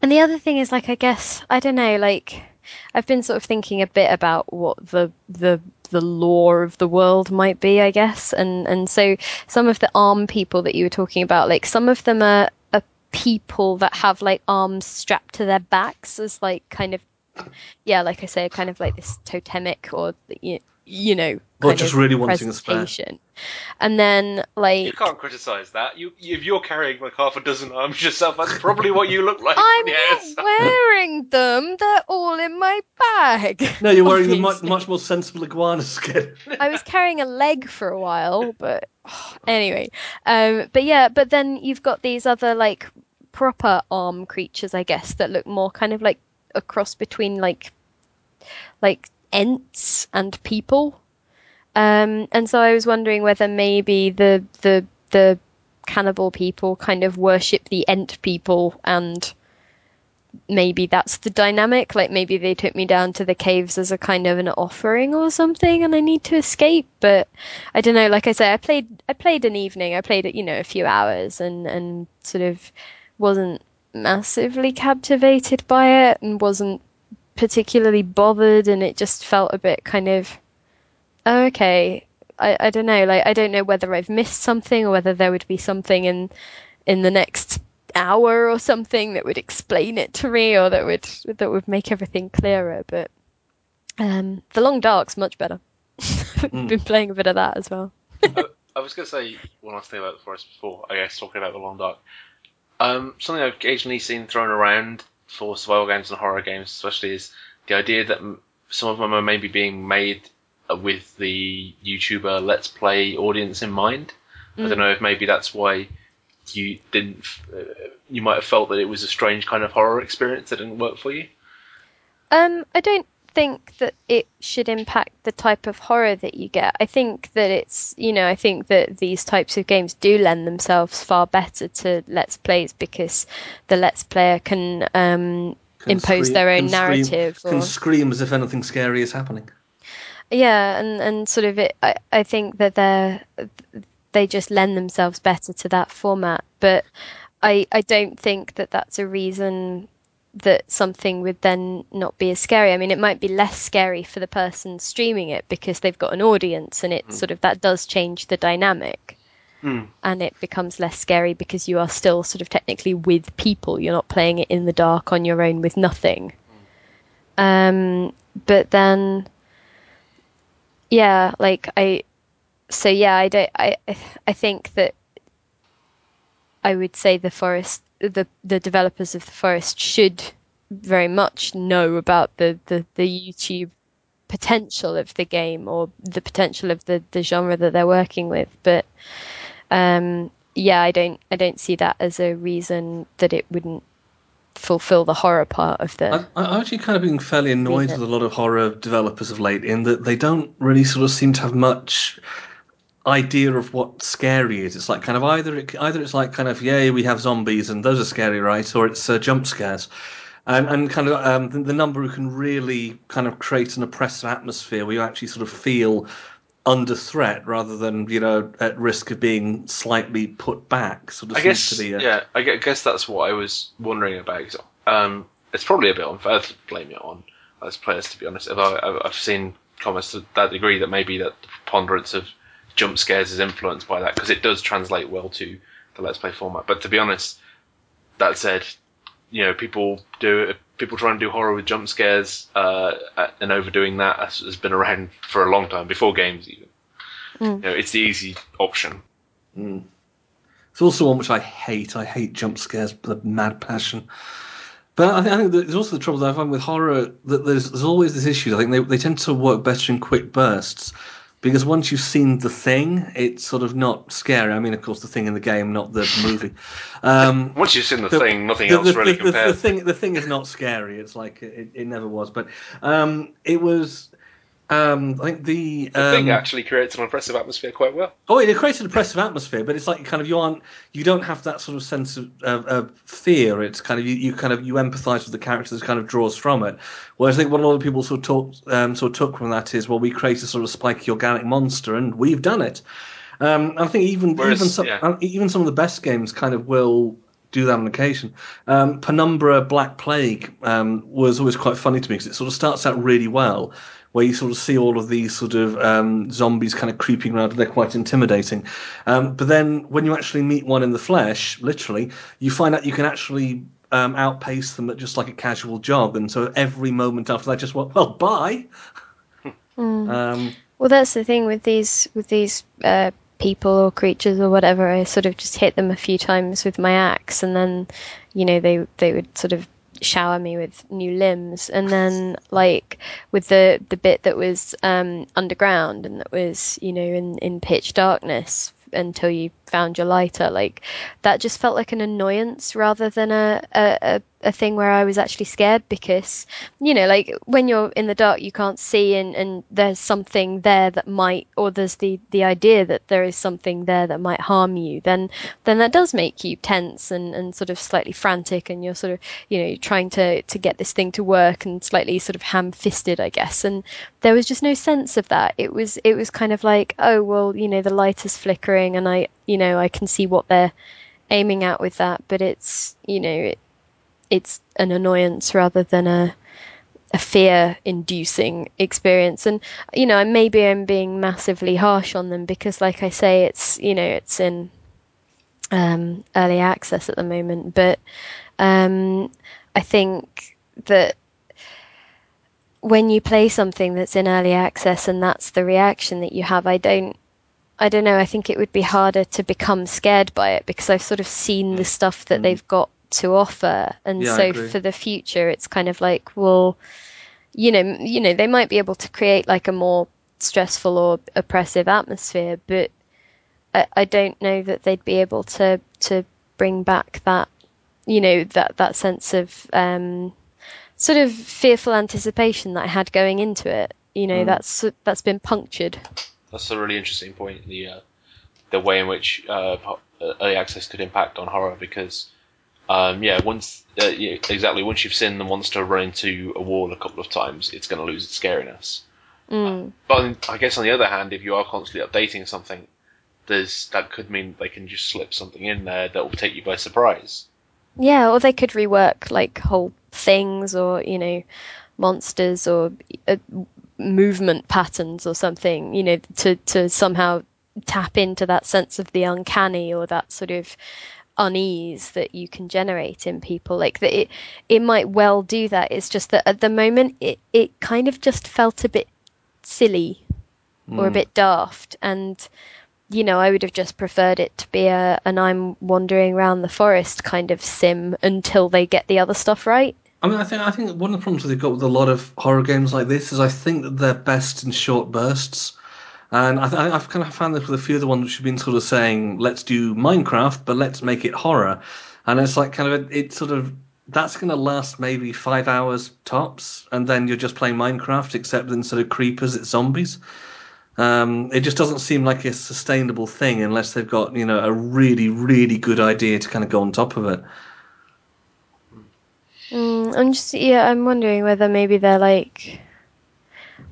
and the other thing is like I guess I don't know. Like I've been sort of thinking a bit about what the the the lore of the world might be, I guess. And and so some of the arm people that you were talking about, like some of them are, are people that have like arms strapped to their backs as like kind of yeah, like I say, kind of like this totemic or you, you know, Or just of really wanting a spare. And then like You can't criticise that. You, if you're carrying like half a dozen arms yourself, that's probably what you look like. I'm from the not wearing them. They're all in my bag. No, you're wearing the much, much more sensible iguana skin. I was carrying a leg for a while, but anyway. Um, but yeah, but then you've got these other like proper arm creatures, I guess, that look more kind of like a cross between like like ents and people. Um, and so I was wondering whether maybe the the the cannibal people kind of worship the ent people and maybe that's the dynamic. Like maybe they took me down to the caves as a kind of an offering or something, and I need to escape. But I don't know. Like I say, I played I played an evening. I played it, you know, a few hours, and and sort of wasn't massively captivated by it, and wasn't particularly bothered, and it just felt a bit kind of oh, okay. I, I don't know. Like I don't know whether I've missed something or whether there would be something in in the next hour or something that would explain it to me or that would that would make everything clearer. But um, the Long Dark's much better. I've been playing a bit of that as well. I was going to say one last thing about the forest before, I guess, talking about the Long Dark. Um, something I've occasionally seen thrown around for survival games and horror games, especially, is the idea that some of them are maybe being made with the YouTuber Let's Play audience in mind. I don't know if maybe that's why you didn't. Uh, you might have felt that it was a strange kind of horror experience that didn't work for you. Um, I don't think that it should impact the type of horror that you get. I think that it's, you know, I think that these types of games do lend themselves far better to Let's Plays because the Let's Player can um, Can impose scream- their own can scream- narrative. Can scream as if anything scary is happening. yeah and and sort of it i i think that they're they just lend themselves better to that format but i i don't think that that's a reason that something would then not be as scary. I mean it might be less scary for the person streaming it because they've got an audience and it sort of that does change the dynamic. Hmm. and it becomes less scary because you are still sort of technically with people. You're not playing it in the dark on your own with nothing. Um but then yeah, like I, so yeah, I don't, I, I think that I would say the forest, the the developers of the forest should very much know about the the, the YouTube potential of the game or the potential of the the genre that they're working with, but um, yeah, I don't I don't see that as a reason that it wouldn't fulfill the horror part of the. I, I've actually kind of been fairly annoyed with a lot of horror developers of late in that they don't really sort of seem to have much idea of what scary is. It's like kind of either it, either it's like kind of yay we have zombies and those are scary, right? Or it's uh, jump scares. And, and kind of um, the, the number who can really kind of create an oppressive atmosphere where you actually sort of feel under threat rather than you know at risk of being slightly put back. Sort of I guess, to be a, yeah, I guess that's what I was wondering about. Um, it's probably a bit unfair to blame it on as players, to be honest. If I, I- I've seen comments to that degree that maybe that the preponderance of jump scares is influenced by that because it does translate well to the Let's Play format. But to be honest, that said, you know, people do people trying to do horror with jump scares uh, and overdoing that has, has been around for a long time before games even. You know, it's the easy option. It's also one which I hate. I hate jump scares with a mad passion. But I think, I think there's also the trouble that I find with horror that there's there's always this issue. I think they they tend to work better in quick bursts because once you've seen the thing, it's sort of not scary. I mean, of course, the thing in the game, not the movie. Um, Once you've seen the, thing, nothing the, else the, really the, the, compares. the thing the thing is not scary. It's like it, it never was. But um, it was. Um, I think the, um, actually creates an oppressive atmosphere quite well. Oh, it creates an oppressive atmosphere, but it's like kind of you aren't, you don't have that sort of sense of, of, of fear. It's kind of you, you kind of you empathise with the characters, kind of draws from it. Whereas I think what a lot of people sort of talk, um, sort of took from that is, well, we create a sort of spiky organic monster, and we've done it. Um, I think even Whereas, even some yeah. even some of the best games kind of will do that on occasion. Um, Penumbra Black Plague um, was always quite funny to me because it sort of starts out really well, where you sort of see all of these sort of um, zombies kind of creeping around and they're quite intimidating. Um, but then when you actually meet one in the flesh, literally, you find out you can actually um, outpace them at just like a casual jog. And so every moment after that, just well, well bye. Um, Well, that's the thing with these with these uh, people or creatures or whatever. I sort of just hit them a few times with my axe, and then you know they they would sort of shower me with new limbs, and then like with the the bit that was um, underground and that was you know in in pitch darkness until you found your lighter like that just felt like an annoyance rather than a, a, a, a thing where I was actually scared because you know like when you're in the dark you can't see and, and there's something there that might or there's the the idea that there is something there that might harm you then then that does make you tense and, and sort of slightly frantic and you're sort of you know trying to to get this thing to work and slightly sort of ham-fisted I guess. And there was just no sense of that. It was it was kind of like oh well you know the light is flickering and I you know I can see what they're aiming at with that but it's you know it, it's an annoyance rather than a a fear inducing experience. And you know maybe I'm being massively harsh on them because like I say it's you know it's in um, early access at the moment. But um, I think that when you play something that's in early access and that's the reaction that you have I don't I don't know. I think it would be harder to become scared by it because I've sort of seen the stuff that they've got to offer. And Yeah, so for the future it's kind of like well you know you know they might be able to create like a more stressful or oppressive atmosphere but I, I don't know that they'd be able to to bring back that you know that that sense of um sort of fearful anticipation that I had going into it. You know that's that's been punctured. That's a really interesting point. The uh, the way in which uh, uh, early access could impact on horror because um, yeah, once uh, yeah, exactly once you've seen the monster run into a wall a couple of times, it's going to lose its scariness. Mm. But I guess on the other hand, if you are constantly updating something, there's that could mean they can just slip something in there that will take you by surprise. Yeah, or they could rework like whole things or, you know, monsters or uh, movement patterns or something, you know, to, to somehow tap into that sense of the uncanny or that sort of unease that you can generate in people. Like that it it might well do that. It's just that at the moment it, it kind of just felt a bit silly or a hmm. bit daft and you know I would have just preferred it to be a an I'm wandering around the forest kind of sim until they get the other stuff right. I mean, I think I think one of the problems they've got with a lot of horror games like this is I think that they're best in short bursts. And I I've kind of found this with a few of the ones which have been sort of saying, let's do Minecraft, but let's make it horror. And it's like kind of, it's sort of, that's going to last maybe five hours tops, and then you're just playing Minecraft, except instead of creepers, it's zombies. Um, it just doesn't seem like a sustainable thing unless they've got, you know, a really, really good idea to kind of go on top of it. Mm, I'm just yeah, I'm wondering whether maybe they're like,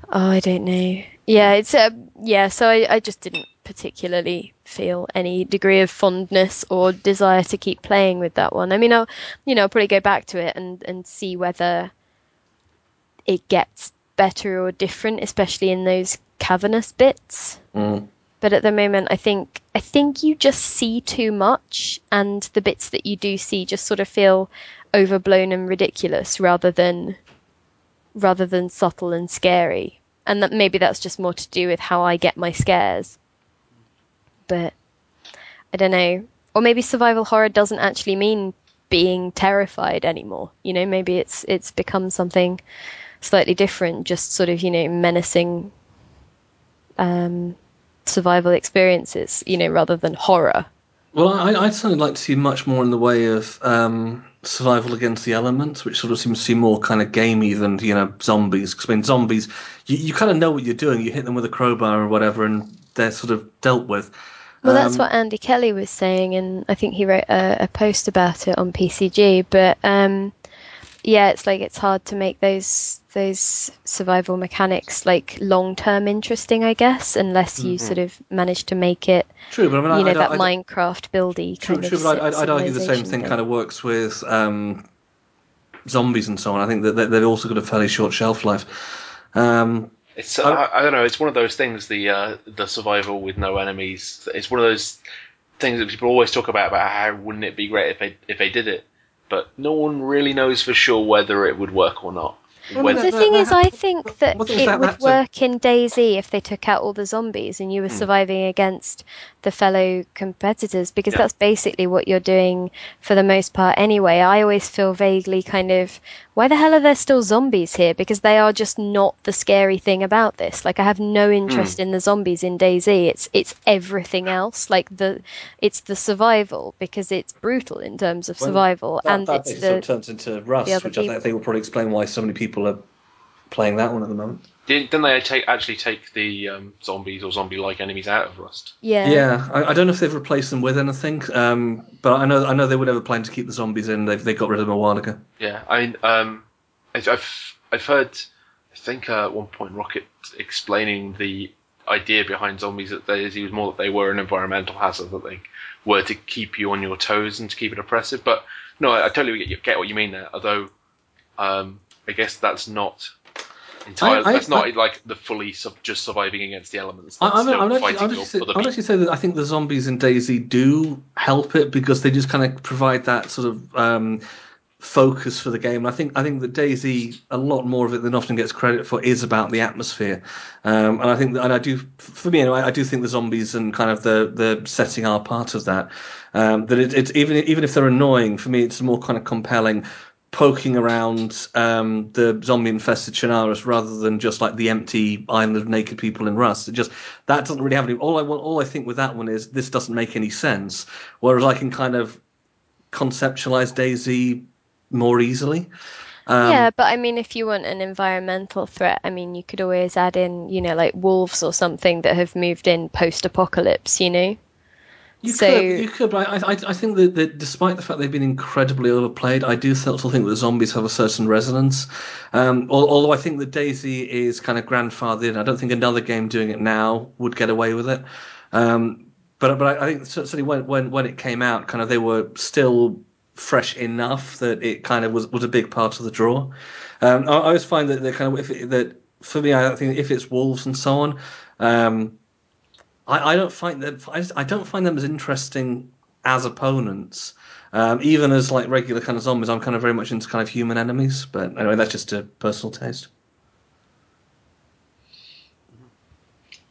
oh, I don't know. Yeah, it's uh, yeah. So I, I just didn't particularly feel any degree of fondness or desire to keep playing with that one. I mean, I'll you know I'll probably go back to it and and see whether it gets better or different, especially in those cavernous bits. Mm. But at the moment, I think I think you just see too much, and the bits that you do see just sort of feel overblown and ridiculous rather than rather than subtle and scary. And that maybe that's just more to do with how I get my scares. But I don't know. Or maybe survival horror doesn't actually mean being terrified anymore. You know, maybe it's it's become something slightly different, just sort of, you know, menacing um, survival experiences, you know, rather than horror. Well, I, I'd certainly like to see much more in the way of um, survival against the elements, which sort of seems to be more kind of gamey than you know zombies. Because I mean, zombies, you, you kind of know what you're doing. You hit them with a crowbar or whatever, and they're sort of dealt with. Well, that's Um, what Andy Kelly was saying, and I think he wrote a, a post about it on PCG. But um, yeah, it's like it's hard to make those those survival mechanics like long term interesting, I guess, unless you sort of manage to make it, True, but I mean, I, you know, I that I Minecraft buildy True, kind true, of. but I'd, I'd argue the same thing thing. kind of works with um, zombies and so on. I think that they- they've also got a fairly short shelf life. Um, It's I, I don't know. It's one of those things. The uh, the survival with no enemies. It's one of those things that people always talk about. About how wouldn't it be great if they if they did it, but no one really knows for sure whether it would work or not. Well, The thing is, I think that well, it that- would work in DayZ if they took out all the zombies and you were hmm. surviving against the fellow competitors, because Yeah. that's basically what you're doing for the most part anyway. I always feel vaguely kind of, why the hell are there still zombies here? Because they are just not the scary thing about this. Like, I have no hmm. interest in the zombies in DayZ. It's it's everything else. Like the it's the survival because it's brutal in terms of survival, that, and that it's the sort of turns into Rust, which I think, I think will probably explain why so many people are playing that one at the moment. didn't, didn't they take actually take the um, zombies or zombie-like enemies out of Rust? yeah Yeah, I, I don't know if they've replaced them with anything, um, but I know I know they were never planning to keep the zombies in. They've they got rid of them a while ago. Yeah, I mean, um, I've, I've I've heard, I think uh, at one point Rocket explaining the idea behind zombies that they, it was more that they were an environmental hazard that they were to keep you on your toes and to keep it oppressive. But no, I, I totally get, get what you mean there. Although, um, I guess that's not entirely. I- I- that's not I- like the fully sub, just surviving against the elements. I, That's I'm, still I'm, actually, fighting I'm, your I'm people. actually say that I think the zombies in DayZ do help it because they just kind of provide that sort of um, focus for the game. I think I think that DayZ a lot more of it than often gets credit for is about the atmosphere. Um, and I think that, and I do for me anyway, I do think the zombies and kind of the the setting are part of that. Um, that it, it's even even if they're annoying for me, it's more kind of compelling. Poking around um, the zombie infested Chernarus rather than just like the empty island of naked people in Rust. It just that doesn't really have any. All I want, all I think with that one is this doesn't make any sense. Whereas I can kind of conceptualize DayZ more easily. Um, yeah, but I mean, if you want an environmental threat, I mean, you could always add in, you know, like wolves or something that have moved in post-apocalypse. You know, You So- could, you could, but I, I, I think that, that despite the fact they've been incredibly overplayed, I do still think that zombies have a certain resonance. Um, although I think that DayZ is kind of grandfathered in. I don't think another game doing it now would get away with it. Um, but but I, I think certainly when, when when it came out, kind of they were still fresh enough that it kind of was, was a big part of the draw. Um, I, I always find that kind of if it, that for me, I think if it's wolves and so on. Um, I, I don't find that I, just, I don't find them as interesting as opponents. Um, even as like regular kind of zombies, I'm kind of very much into kind of human enemies. But anyway, that's just a personal taste.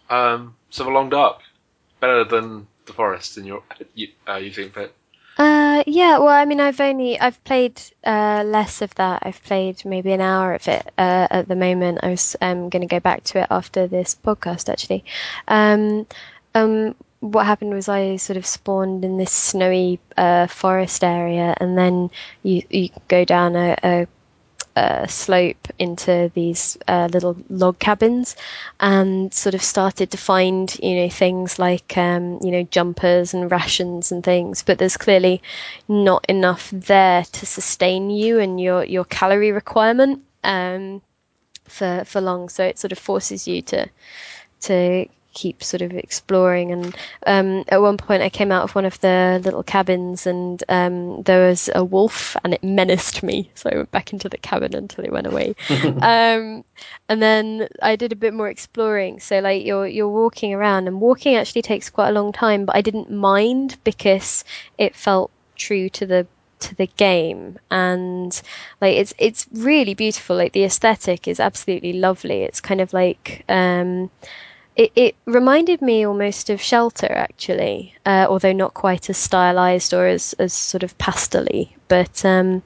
Um, so the Long Dark, better than the Forest in your you, uh, you think, Pet? Uh, yeah. Well, I mean, I've only I've played uh, less of that. I've played maybe an hour of it uh, at the moment. I was um, going to go back to it after this podcast, actually. Um, um, what happened was I sort of spawned in this snowy uh, forest area, and then you you go down a, a uh, slope into these uh, little log cabins and sort of started to find you know things like um, you know jumpers and rations and things. But there's clearly not enough there to sustain you and your your calorie requirement um, for for long. So it sort of forces you to to keep sort of exploring. And um, at one point, I came out of one of the little cabins, and um, there was a wolf, and it menaced me. So I went back into the cabin until it went away. um, and then I did a bit more exploring. So like you're you're walking around, and walking actually takes quite a long time, but I didn't mind because it felt true to the to the game and like it's it's really beautiful like the aesthetic is absolutely lovely it's kind of like um it, it reminded me almost of Shelter, actually, uh, although not quite as stylized or as, as sort of pastely. But um,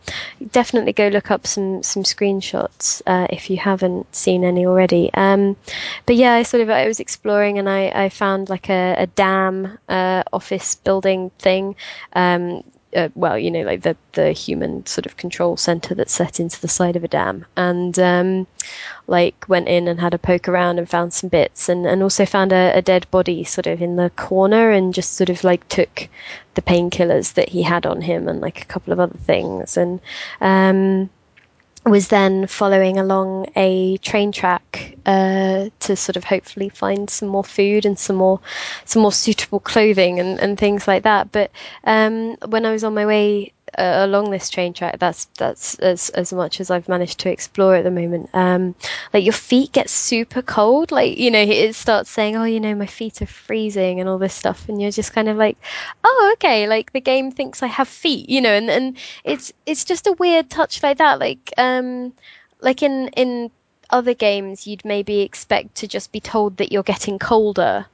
definitely go look up some some screenshots uh, if you haven't seen any already. Um, but yeah, I sort of I was exploring and I, I found like a, a dam uh, office building thing. Um, uh, well, you know, like the the human sort of control center that's set into the side of a dam, and um, like went in and had a poke around and found some bits, and and also found a, a dead body sort of in the corner, and just sort of like took the painkillers that he had on him and like a couple of other things, and um, was then following along a train track uh, to sort of hopefully find some more food and some more some more suitable clothing and, and things like that. But um, when I was on my way uh, along this train track. That's that's as as much as I've managed to explore at the moment. Um, like your feet get super cold. Like you know, it starts saying, "Oh, you know, my feet are freezing" and all this stuff, and you're just kind of like, "Oh, okay." Like the game thinks I have feet, you know, and and it's it's just a weird touch like that. Like um, like in in other games, you'd maybe expect to just be told that you're getting colder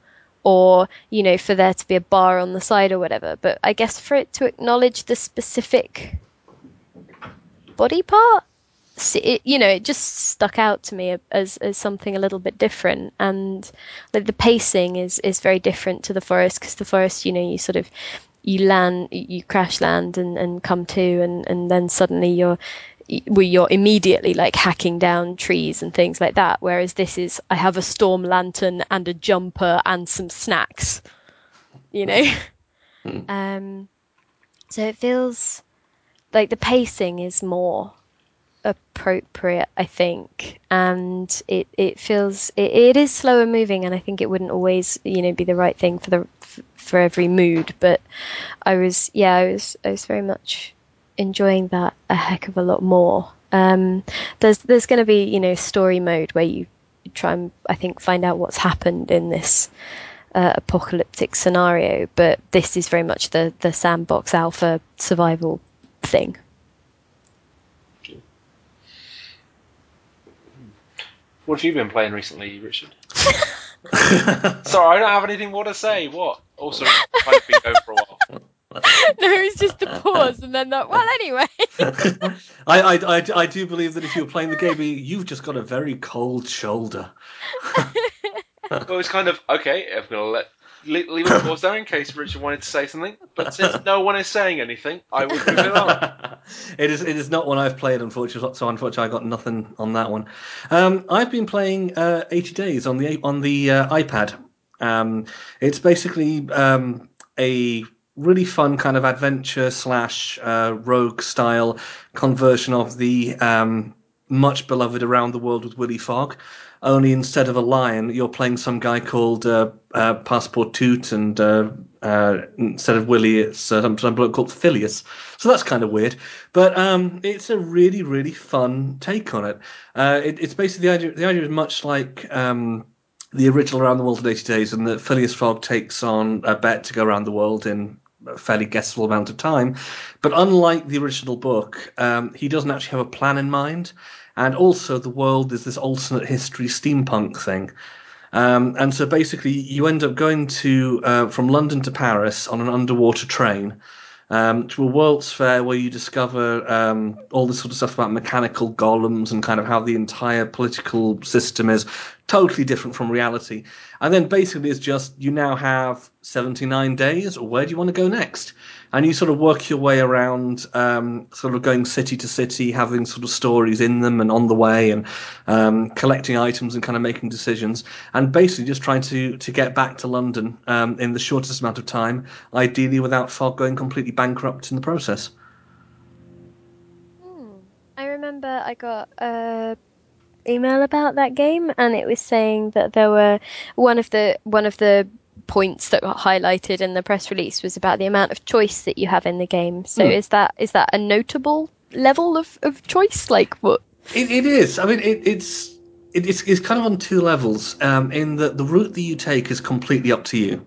or you know for there to be a bar on the side or whatever. But i guess for it to acknowledge the specific body part it, you know it just stuck out to me as as something a little bit different. And like the pacing is is very different to the forest because the forest you know you sort of you land you crash land and and come to and and then suddenly you're where you're immediately like hacking down trees and things like that. Whereas this is, I have a storm lantern and a jumper and some snacks, you know? Hmm. um, so it feels like the pacing is more appropriate, I think, and it, it feels it, it is slower moving, and I think it wouldn't always you know be the right thing for the for every mood. But I was yeah, I was I was very much enjoying that a heck of a lot more. Um, there's there's going to be you know story mode where you try and I think find out what's happened in this uh, apocalyptic scenario, but this is very much the the sandbox alpha survival thing. What have you been playing recently, Richard? Sorry, I don't have anything more to say. What? Also, I've been going for a while. no, it's just a pause and then that. Well, anyway. I, I, I, I do believe that if you were playing the game, you've just got a very cold shoulder. well, it's kind of okay. I'm gonna let leave a pause there in case Richard wanted to say something. But since no one is saying anything, I will move it on. it is it is not one I've played, unfortunately. So unfortunately, I got nothing on that one. Um, I've been playing uh, 80 Days on the on the uh, iPad. Um, it's basically um, a really fun kind of adventure slash uh, rogue style conversion of the um, much beloved Around the World with Willy Fogg. Only instead of a lion, you're playing some guy called uh, uh, Passepartout, and uh, uh, instead of Willy, it's uh, some, some bloke called Phileas. So that's kind of weird, but um, it's a really, really fun take on it. it it's basically the idea. The idea is much like um, the original Around the World in 80 Days, and that Phileas Fogg takes on a bet to go around the world in a fairly guessable amount of time. But unlike the original book, um, he doesn't actually have a plan in mind. And also, the world is this alternate history steampunk thing. Um, and so basically, you end up going to uh, from London to Paris on an underwater train um, to a World's Fair where you discover um, all this sort of stuff about mechanical golems and kind of how the entire political system is totally different from reality. And then basically, it's just you now have 79 days, or where do you want to go next? and you sort of work your way around, um, sort of going city to city, having sort of stories in them and on the way, and um, collecting items and kind of making decisions, and basically just trying to to get back to London um, in the shortest amount of time, ideally without Fogg going completely bankrupt in the process. Hmm. I remember I got a email about that game, and it was saying that there were one of the one of the points that got highlighted in the press release was about the amount of choice that you have in the game. So mm. is that is that a notable level of, of choice? Like what? It, it is. I mean, it, it's it, it's it's kind of on two levels. Um, in that the route that you take is completely up to you.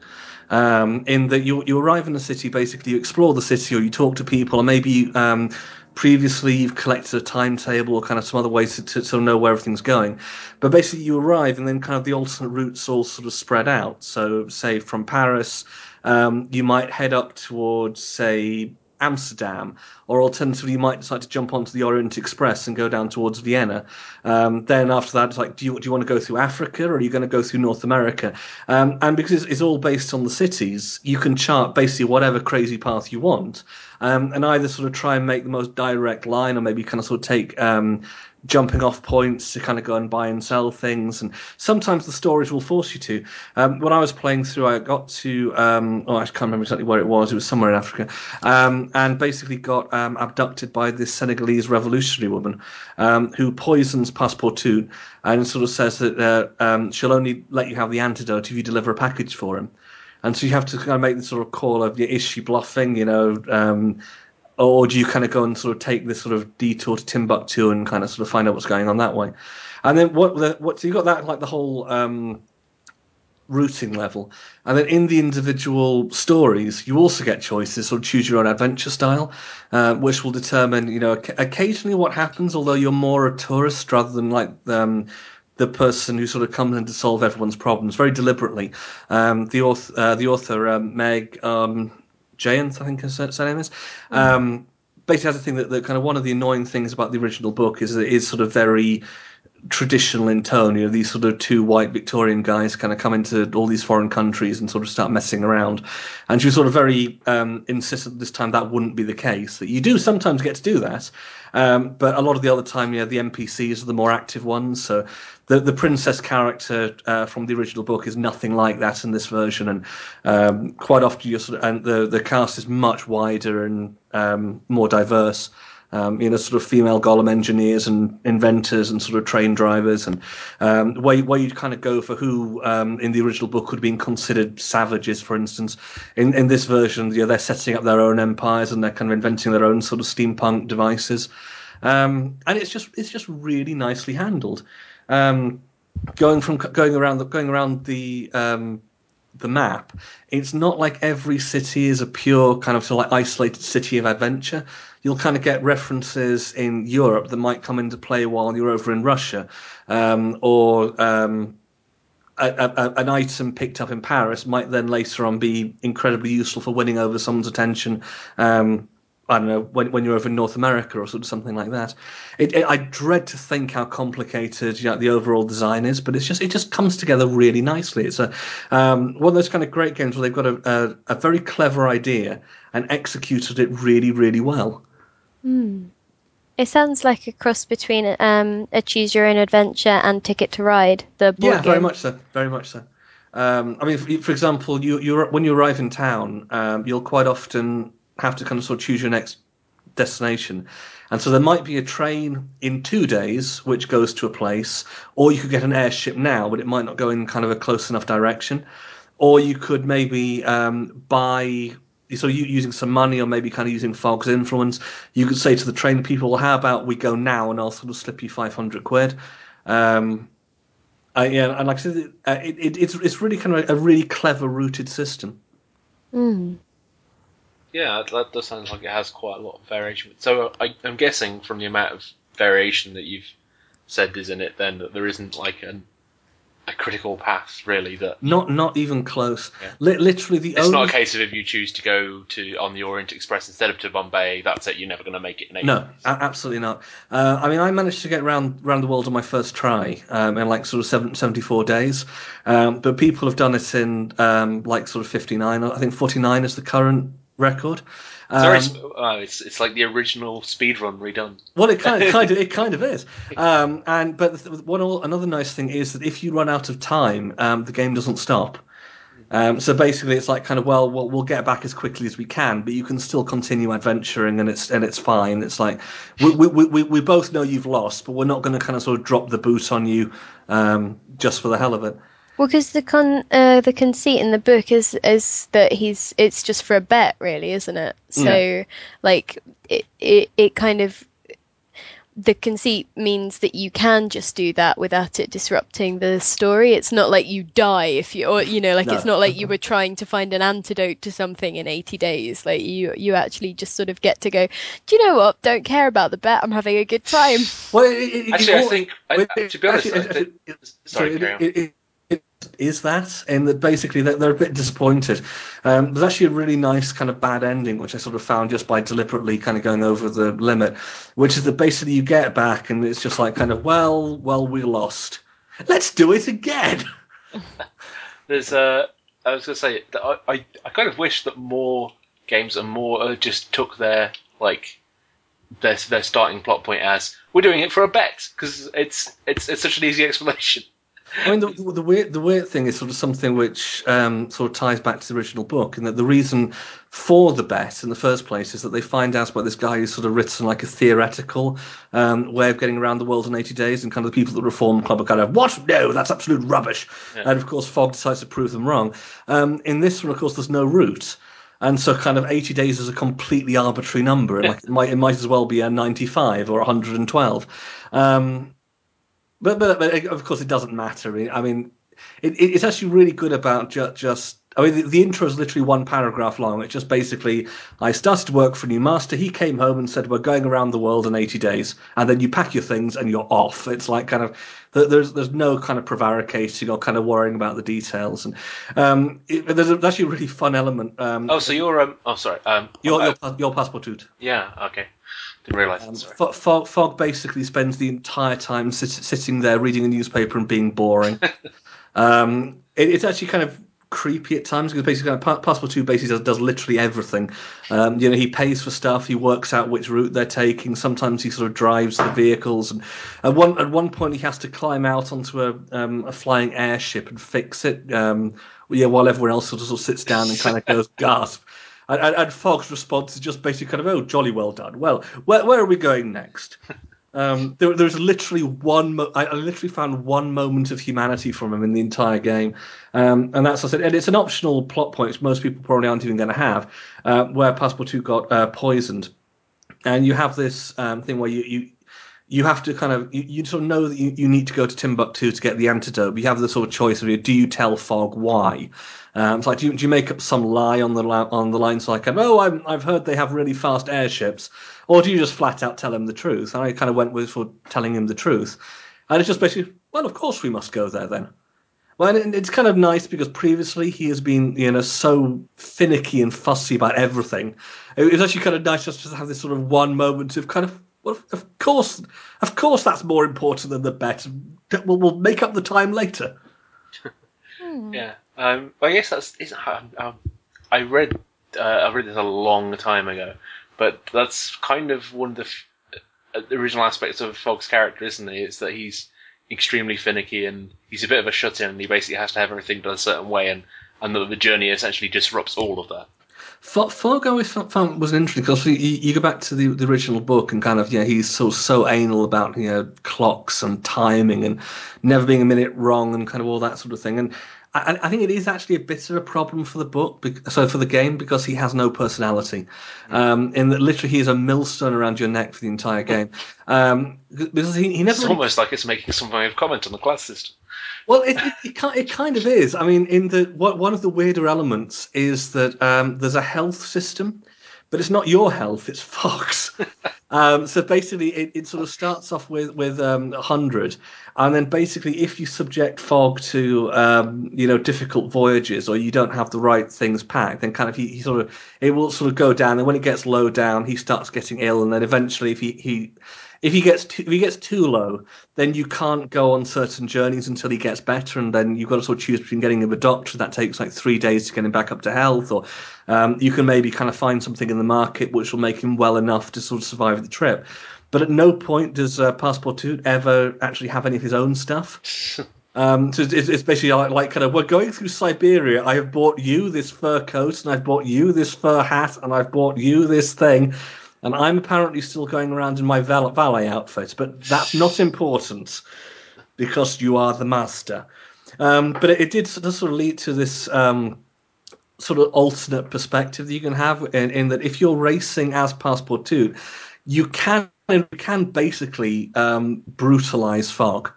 Um, in that you you arrive in the city, basically you explore the city, or you talk to people, or maybe you, um, previously you've collected a timetable or kind of some other ways to, to sort of know where everything's going. But basically, you arrive and then kind of the alternate routes all sort of spread out. So, say from Paris, um, you might head up towards, say, Amsterdam, or alternatively, you might decide to jump onto the Orient Express and go down towards Vienna. Um, then after that, it's like, do you do you want to go through Africa or are you going to go through North America? Um, and because it's, it's, all based on the cities, you can chart basically whatever crazy path you want, um, and either sort of try and make the most direct line, or maybe kind of sort of take um, jumping off points to kind of go and buy and sell things. And sometimes the stories will force you to. Um, when I was playing through, I got to, um, oh, I can't remember exactly where it was. It was somewhere in Africa. Um, and basically got um, abducted by this Senegalese revolutionary woman um, who poisons Passepartout and sort of says that uh, um, she'll only let you have the antidote if you deliver a package for him. And so you have to kind of make the sort of call of, is she bluffing? You know, or do you kind of go and sort of take this sort of detour to Timbuktu and kind of sort of find out what's going on that way? And then what the, what so you got that like the whole um, routing level, and then in the individual stories, you also get choices, sort of choose your own adventure style, uh, which will determine you know occasionally what happens. Although you're more a tourist rather than like um, the person who sort of comes in to solve everyone's problems very deliberately. Um, the author, uh, the author um, Meg um, Jayanth, I think her name is. Mm. Um, basically, has a thing that, that kind of one of the annoying things about the original book is that it is sort of very traditional in tone. You know, these sort of two white Victorian guys kind of come into all these foreign countries and sort of start messing around. And she was sort of very um, insistent this time that wouldn't be the case. That you do sometimes get to do that, um, but a lot of the other time, yeah, the NPCs are the more active ones. So the the princess character uh, from the original book is nothing like that in this version, and um, quite often you're sort of, and the the cast is much wider and um, more diverse. Um, you know, sort of female golem engineers and inventors and sort of train drivers, and um, where where you kind of go for who um, in the original book would have been considered savages, for instance. In in this version, you know, they're setting up their own empires and they're kind of inventing their own sort of steampunk devices, um, and it's just it's just really nicely handled. Um, going from going around the, going around the um, the map, it's not like every city is a pure kind of sort of like isolated city of adventure. You'll kind of get references in Europe that might come into play while you're over in Russia, um, or um, a, a, an item picked up in Paris might then later on be incredibly useful for winning over someone's attention um, I don't know when, when you're over in North America or sort of something like that. It, it, I dread to think how complicated you know, the overall design is, but it's just it just comes together really nicely. It's a um, one of those kind of great games where they've got a, a, a very clever idea and executed it really really well. Mm. It sounds like a cross between um, a choose your own adventure and Ticket to Ride. The board yeah, game. very much so, very much so. Um, I mean, for, for example, you, you when you arrive in town, um, you'll quite often have to kind of sort of choose your next destination. And so there might be a train in two days which goes to a place, or you could get an airship now, but it might not go in kind of a close enough direction. Or you could maybe um, buy, so you using some money, or maybe kind of using Fogg's influence. You could say to the train people, well, "How about we go now, and I'll sort of slip you five hundred quid." Um, uh, yeah, and like I said, uh, it, it, it's it's really kind of a, a really clever rooted system. Mm. Yeah, that does sound like it has quite a lot of variation. So I, am guessing from the amount of variation that you've said is in it, then that there isn't like an a critical path, really. That Not not even close. Yeah. Li- literally, the it's only not a case of if you choose to go to on the Orient Express instead of to Bombay, that's it. You're never going to make it in. No, a- absolutely not. Uh, I mean, I managed to get around around the world on my first try um, in like sort of seven, 74 days, um, but people have done it in um, like sort of 59. I think 49 is the current record. It's, Um, sp- oh, it's it's like the original speedrun redone. Well, it kind of, kind of it kind of is. Um, and but one another nice thing is that if you run out of time, um, the game doesn't stop. Um, so basically, it's like kind of well, we'll we'll get back as quickly as we can, but you can still continue adventuring, and it's and it's fine. It's like we we, we, we both know you've lost, but we're not going to kind of sort of drop the boot on you um, just for the hell of it. Well, because the con uh, the conceit in the book is is that he's it's just for a bet, really, isn't it? So, like, it, it it kind of the conceit means that you can just do that without it disrupting the story. It's not like you die if you, or you know, like No. it's not like you were trying to find an antidote to something in eighty days. Like you you actually just sort of get to go. Do you know what? Don't care about the bet. I'm having a good time. Well, it, it, it- Actually, it I think I, it- to be honest, actually, I think- it- it- sorry, is that, and that basically they're, they're a bit disappointed. Um, there's actually a really nice kind of bad ending, which I sort of found just by deliberately kind of going over the limit, which is that basically you get back and it's just like kind of well, well, we lost. Let's do it again. There's uh, I was gonna say that I, I, I kind of wish that more games and more uh, just took their like their their starting plot point as we're doing it for a bet because it's it's it's such an easy explanation. I mean, the, the, weird the weird thing is sort of something which um, sort of ties back to the original book, and that the reason for the bet in the first place is that they find out about this guy who's sort of written like a theoretical um, way of getting around the world in 80 days, and kind of the people at the Reform Club are kind of, what? No, that's absolute rubbish. And of course, Fogg decides to prove them wrong. Um, in this one, of course, there's no route. And so, kind of, 80 days is a completely arbitrary number. It, might, it, might, it might as well be a 95 or 112. Um, but, but, but of course, it doesn't matter. I mean, it, it- it's actually really good about just, just I mean, the, the intro is literally one paragraph long. It's just basically, I started work for a new master. He came home and said, "We're going around the world in 80 days," and then you pack your things and you're off. It's like kind of there's there's no kind of prevaricating or kind of worrying about the details. And um, it, there's, a, actually a really fun element. Um, Oh, so you're um oh sorry um your, uh, your your Passepartout. yeah okay realise Um, that Fogg, Fogg basically spends the entire time sit, sitting there reading a newspaper and being boring. um, it, it's actually kind of creepy at times because basically kind of, Passepartout basically does, does literally everything. Um, you know, he pays for stuff, he works out which route they're taking. Sometimes he sort of drives the vehicles, and at one at one point he has to climb out onto a um, a flying airship and fix it. Um, yeah, while everyone else sort of, sort of sits down and kind of goes gasp. And, and, and Fogg's response is just basically kind of, "Oh, jolly well done. Well, where, where are we going next?" Um, there, there's literally one. Mo- I, I literally found one moment of humanity from him in the entire game, um, and that's I said. And it's an optional plot point, which most people probably aren't even going to have, uh, where Passepartout got uh, poisoned, and you have this um, thing where you. you you have to kind of you, you sort of know that you, you need to go to Timbuktu to get the antidote. You have the sort of choice of do you tell Fogg why? Um, it's like do you, do you make up some lie on the on the lines like oh I'm, I've heard they have really fast airships, or do you just flat out tell him the truth? And I kind of went with for telling him the truth, and it's just basically well of course we must go there then. Well, and it's kind of nice because previously he has been, you know, so finicky and fussy about everything. It was actually kind of nice just to have this sort of one moment of kind of, well, of course, of course, that's more important than the bet. We'll, we'll make up the time later. Yeah. Um, I guess that's. Is, um, um, I read. Uh, I read this a long time ago, but that's kind of one of the, f- uh, the original aspects of Fogg's character, isn't it? It's that he's extremely finicky and he's a bit of a shut-in, and he basically has to have everything done a certain way, and and the, the journey essentially disrupts all of that. Fo- Fogg I found, found was interesting because you, you go back to the, the original book and kind of yeah he's so so anal about you know clocks and timing and never being a minute wrong and kind of all that sort of thing. And I, I think it is actually a bit of a problem for the book so for the game because he has no personality um, in that literally he is a millstone around your neck for the entire game um, because he, he never It's really almost like it's making some kind of comment on the class system. well, it, it, it, it kind of is. I mean, in the what, one of the weirder elements is that um, there's a health system, but it's not your health; it's Fogg's. Um, so basically, it, it sort of starts off with with um, 100, and then basically, if you subject Fogg to um, you know difficult voyages or you don't have the right things packed, then kind of he, he sort of it will sort of go down. And when it gets low down, he starts getting ill, and then eventually, if he, he if he gets too, if he gets too low, then you can't go on certain journeys until he gets better, and then you've got to sort of choose between getting him a doctor that takes like three days to get him back up to health, or um, you can maybe kind of find something in the market which will make him well enough to sort of survive the trip. But at no point does uh, Passepartout ever actually have any of his own stuff. Um, so it's, it's basically like, like, kind of we're going through Siberia. I have bought you this fur coat, and I've bought you this fur hat, and I've bought you this thing, and I'm apparently still going around in my valet outfit. But that's not important because you are the master. Um, but it, it, did sort of, sort of lead to this um, sort of alternate perspective that you can have in, in that if you're racing as Passepartout, you can you can basically um, brutalize Fogg.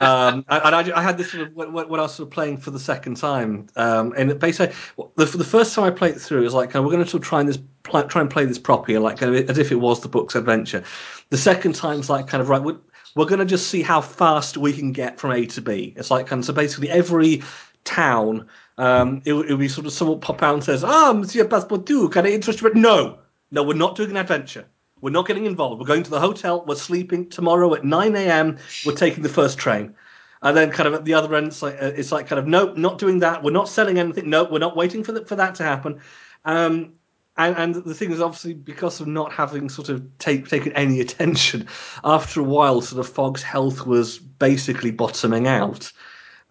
Um, and I, I, had this sort of when, when I was sort of playing for the second time, um, and basically the, the first time I played it through, it was like we're going to sort of try and this try and play this properly, like as if it was the book's adventure. The second time's like kind of right, we're, we're going to just see how fast we can get from A to B. It's like kind of so basically every town, um, it, it would be sort of someone pop out and says, "Ah, oh, Monsieur Passepartout, can I interest you?" No, no, we're not doing an adventure. We're not getting involved. We're going to the hotel. We're sleeping tomorrow at 9 a.m. We're taking the first train. And then kind of at the other end, it's like, uh, it's like kind of, nope, not doing that. We're not selling anything. Nope, we're not waiting for, the, for that to happen. Um, and, and, the thing is, obviously, because of not having sort of take, taken any attention, after a while, sort of Fogg's health was basically bottoming out.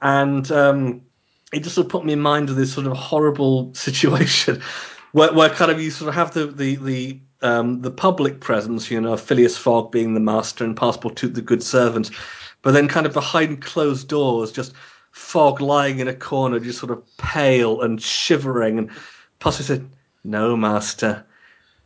And um, it just sort of put me in mind of this sort of horrible situation where, where kind of you sort of have the, the, the um, the public presence, you know, Phileas Fogg being the master and Passepartout the good servant, but then kind of behind closed doors, just Fogg lying in a corner, just sort of pale and shivering. And Passepartout said, "No, master,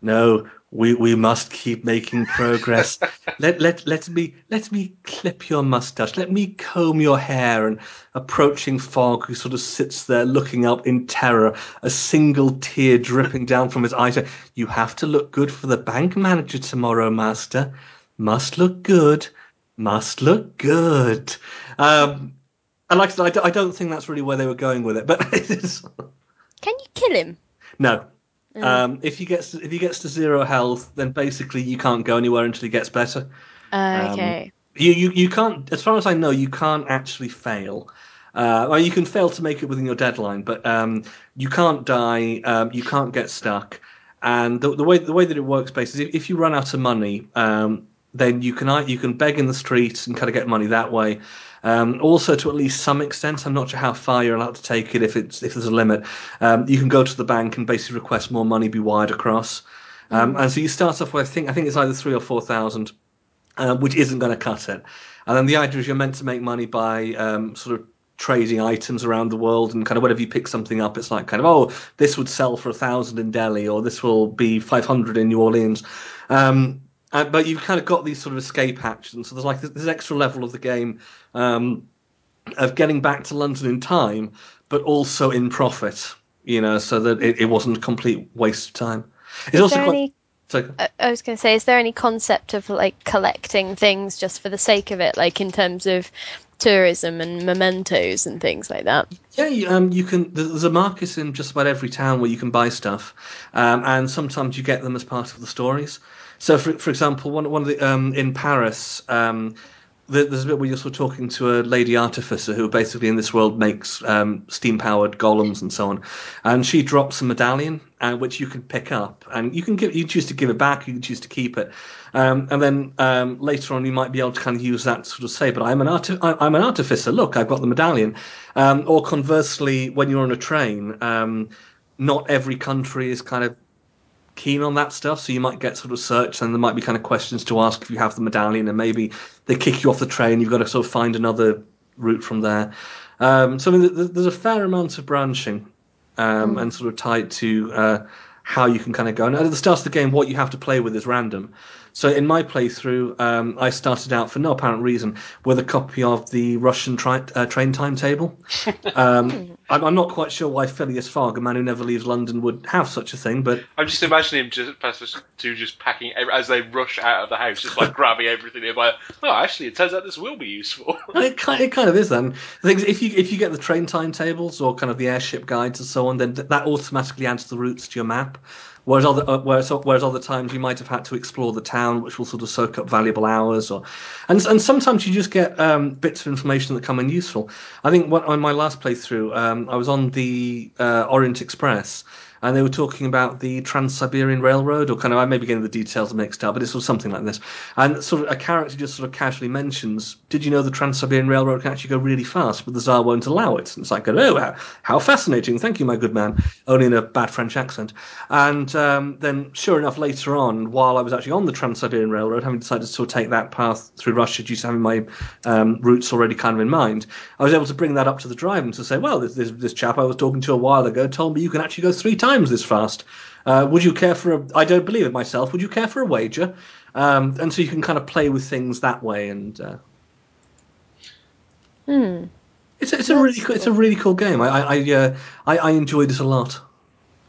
no, we, we must keep making progress. let, let, let me let me clip your mustache. Let me comb your hair. And approaching Fogg, who sort of sits there looking up in terror, a single tear dripping down from his eye. You have to look good for the bank manager tomorrow, master. Must look good. Must look good. Um, and like I said, I don't think that's really where they were going with it. But can you kill him? No, Mm. Um, if he gets to, if he gets to zero health, then basically you can't go anywhere until he gets better. Uh, okay. Um, you, you you can't, as far as I know, you can't actually fail. Uh, well, you can fail to make it within your deadline, but um, you can't die. Um, you can't get stuck. And the, the, way the way that it works, basically, if, if you run out of money, um, then you can you can beg in the streets and kind of get money that way. Um, also, to at least some extent, I'm not sure how far you're allowed to take it if it's if there's a limit. Um, you can go to the bank and basically request more money be wired across. Um, mm. And so you start off with I think I think it's either three or four thousand, uh, which isn't going to cut it. And then the idea is you're meant to make money by um, sort of trading items around the world and kind of whenever you pick something up it's like kind of oh this would sell for a thousand in delhi or this will be 500 in new orleans um, uh, but you've kind of got these sort of escape actions. So there's like this extra level of the game um, of getting back to London in time, but also in profit. You know, so that it, it wasn't a complete waste of time. It's is also quite. Any, I was going to say, is there any concept of like collecting things just for the sake of it, like in terms of tourism and mementos and things like that. Yeah, you, um, you can. There's a market in just about every town where you can buy stuff, um, and sometimes you get them as part of the stories. So, for for example, one one of the um, in Paris, um, there's a bit where you're sort of talking to a lady artificer who basically in this world makes um, steam powered golems and so on, and she drops a medallion uh, which you can pick up and you can give you choose to give it back, you can choose to keep it, um, and then um, later on you might be able to kind of use that to sort of say, but I'm an arti- I'm an artificer. Look, I've got the medallion. Um, or conversely, when you're on a train, not every country is kind of keen on that stuff, so you might get sort of searched, and there might be kind of questions to ask if you have the medallion, and maybe they kick you off the train. You've got to sort of find another route from there. Um, so I mean, there's a fair amount of branching, um, mm. and sort of tied to uh, how you can kind of go. And at the start of the game, what you have to play with is random. So in my playthrough, um, I started out for no apparent reason with a copy of the Russian tri- uh, train timetable. Um, I'm, I'm not quite sure why Phileas Fogg, a man who never leaves London, would have such a thing, but I'm just imagining him just Pastor two just packing as they rush out of the house, just like grabbing everything. They're like, oh, actually, it turns out this will be useful. it kind, it kind of is. Then the thing is, if you if you get the train timetables or kind of the airship guides and so on, then th- that automatically adds the routes to your map. Whereas other uh, whereas, whereas other times you might have had to explore the town, which will sort of soak up valuable hours, or and and sometimes you just get um, bits of information that come in useful. I think what, on my last playthrough, um, I was on the uh, Orient Express, and they were talking about the Trans-Siberian Railroad, or kind of I may be getting the details mixed up, but it's sort of something like this. And sort of a character just sort of casually mentions, "Did you know the Trans-Siberian Railroad can actually go really fast, but the Tsar won't allow it?" And it's like, "Oh, how, how fascinating! Thank you, my good man." Only in a bad French accent. And um, then, sure enough, later on, while I was actually on the Trans-Siberian Railroad, having decided to sort of take that path through Russia due to having my um, routes already kind of in mind, I was able to bring that up to the driver and to say, "Well, this, this, this chap I was talking to a while ago told me you can actually go three times this fast. Uh, would you care for a? I don't believe it myself. Would you care for a wager?" Um, and so you can kind of play with things that way, and uh, Hmm. it's, it's a really cool, it's a really cool game. I I I, uh, I, I enjoyed it a lot.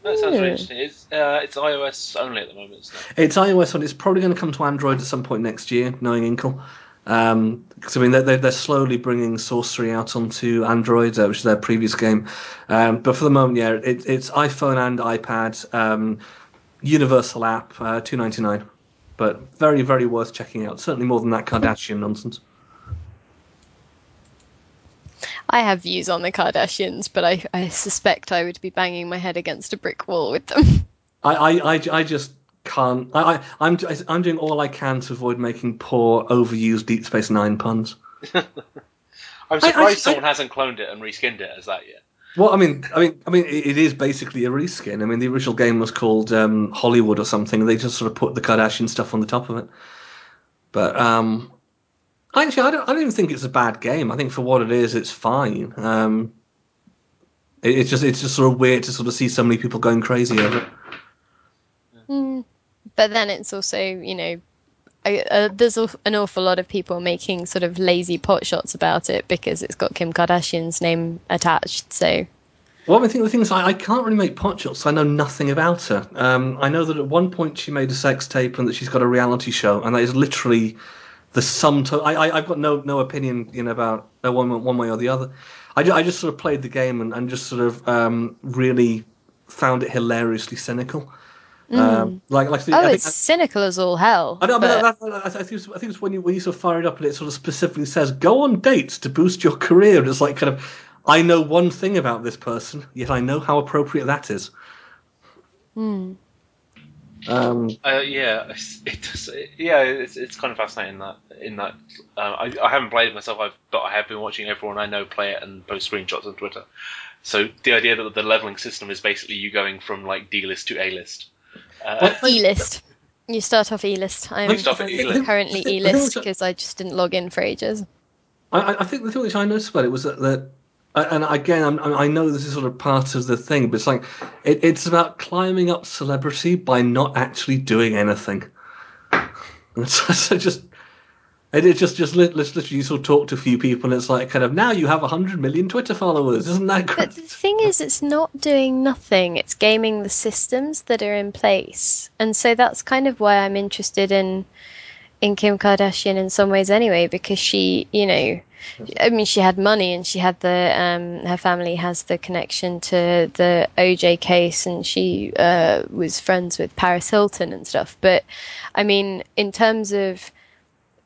that sounds really interesting. It's uh, it's iOS only at the moment, isn't it? It's iOS, and it's probably going to come to Android at some point next year, knowing Inkle. Um, because I mean, they're, they're slowly bringing Sorcery out onto Android, uh, which is their previous game. Um, but for the moment, yeah, it, it's iPhone and iPad, um, universal app, uh, two ninety nine. But very, very worth checking out. Certainly more than that Kardashian nonsense. I have views on the Kardashians, but I, I suspect I would be banging my head against a brick wall with them. I, I, I, I just can't. I, I, I'm, I'm doing all I can to avoid making poor, overused Deep Space Nine puns. I'm surprised I- someone hasn't cloned it and reskinned it as that yet. Well, I mean, I mean, I mean, it it is basically a reskin. I mean, the original game was called um, Hollywood or something. They just sort of put the Kardashian stuff on the top of it. But um, actually, I don't, I don't even think it's a bad game. I think for what it is, it's fine. Um, it, it's just, it's just sort of weird to sort of see so many people going crazy over it. But then it's also, you know, I, uh, there's an awful lot of people making sort of lazy pot shots about it because it's got Kim Kardashian's name attached. So Well, I think the thing is, I, I can't really make pot shots. I know nothing about her. Um, I know that at one point she made a sex tape and that she's got a reality show, and that is literally the sum total. I, I, I've got no no opinion, you know, about uh, one one way or the other. I, I just sort of played the game and, and just sort of um, really found it hilariously cynical. Um, like like oh, I think- it's cynical as all hell. I know, but but- that, that, I think it's, I think it's when you when you sort of fire it up and it sort of specifically says go on dates to boost your career. And it's like kind of I know one thing about this person, yet I know how appropriate that is. Hmm. Um, Uh, yeah, it's, it does, yeah, it's, it's kind of fascinating that in that uh, I, I haven't played it myself, I've, but I have been watching everyone I know play it and post screenshots on Twitter. So the idea that the leveling system is basically you going from like D list to A list. Uh, E list. You start off E list. I'm, Like, start off E-list. currently I think- E I think list because I just didn't log in for ages. I, I- I think the thing which I noticed about it was that, that and again, I'm, I know this is sort of part of the thing, but it's like it, it's about climbing up celebrity by not actually doing anything. And so, so just it, it just just lit- lit- literally you sort of talk to a few people, and it's like kind of now you have hundred million Twitter followers, isn't that great? But the thing is, it's not doing nothing. It's gaming the systems that are in place, and so that's kind of why I'm interested in in Kim Kardashian in some ways, anyway, because she, you know, I mean, she had money and she had the um, her family has the connection to the OJ case, and she uh, was friends with Paris Hilton and stuff. But I mean, in terms of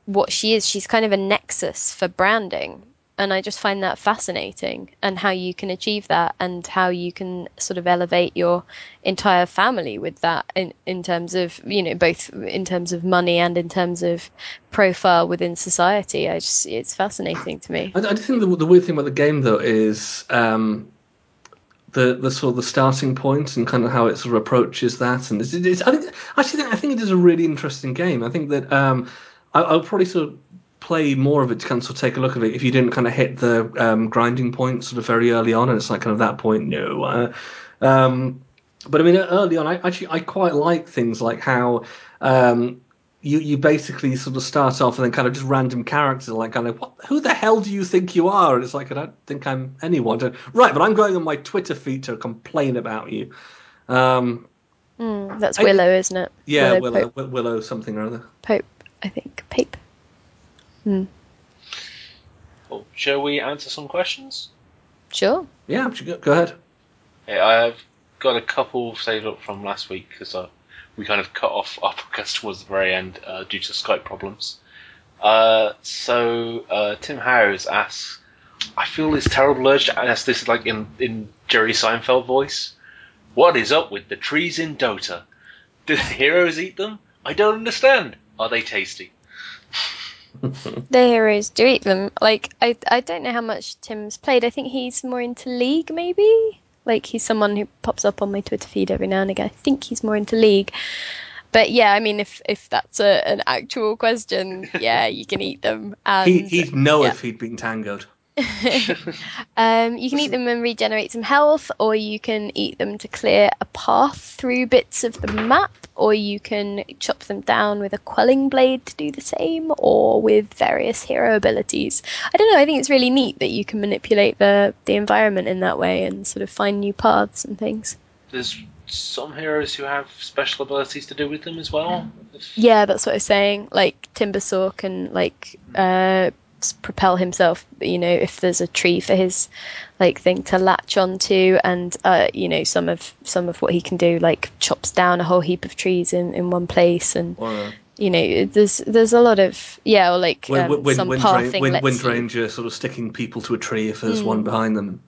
what she is, she's kind of a nexus for branding. And I just find that fascinating and how you can achieve that and how you can sort of elevate your entire family with that in, in terms of, you know, both in terms of money and in terms of profile within society. I just, it's fascinating to me. I, I think the, the weird thing about the game though is um, the the sort of the starting point and kind of how it sort of approaches that. And it's, it's I think actually I think it is a really interesting game. I think that um, I, I'll probably sort of play more of it to kind of, sort of take a look at it if you didn't kind of hit the um, grinding point sort of very early on, and it's like kind of that point. No. Uh, um, but I mean, early on, I actually I quite like things like how um, you you basically sort of start off and then kind of just random characters like kind of what, who the hell do you think you are? And it's like I don't think I'm anyone. To, right, but I'm going on my Twitter feed to complain about you. Um, Mm, that's I- Willow, isn't it? yeah, Willow Willow, Willow something or other. Pope, I think. Pape. Well, shall we answer some questions? Sure. Yeah, go, go ahead. Yeah, I've got a couple saved up from last week because uh, we kind of cut off our podcast towards the very end uh, due to Skype problems. Uh, so uh, Tim Howes asks, I feel this terrible urge to ask this like in, in Jerry Seinfeld voice. What is up with the trees in Dota? Do the heroes eat them? I don't understand. Are they tasty? The heroes do eat them. Like I, I don't know how much Tim's played. I think he's more into League, maybe. Like he's someone who pops up on my Twitter feed every now and again. I think he's more into League. But yeah, I mean, if if that's a, an actual question, yeah, you can eat them. And He, he'd know yeah. if he'd been tangoed. Um, you can eat them and regenerate some health, or you can eat them to clear a path through bits of the map, or you can chop them down with a quelling blade to do the same, or with various hero abilities. I don't know. I think it's really neat that you can manipulate the the environment in that way and sort of find new paths and things. There's some heroes who have special abilities to do with them as well. Yeah, that's what I was saying. Like Timbersaw can like uh, propel himself. You know, if there's a tree for his like thing to latch onto, and uh, you know some of some of what he can do, like chops down a whole heap of trees in, in one place, and uh, you know there's there's a lot of yeah, or like Wind, um, wind, some wind, pathing Ra- wind, lets wind you- Ranger sort of sticking people to a tree if there's Hmm. one behind them.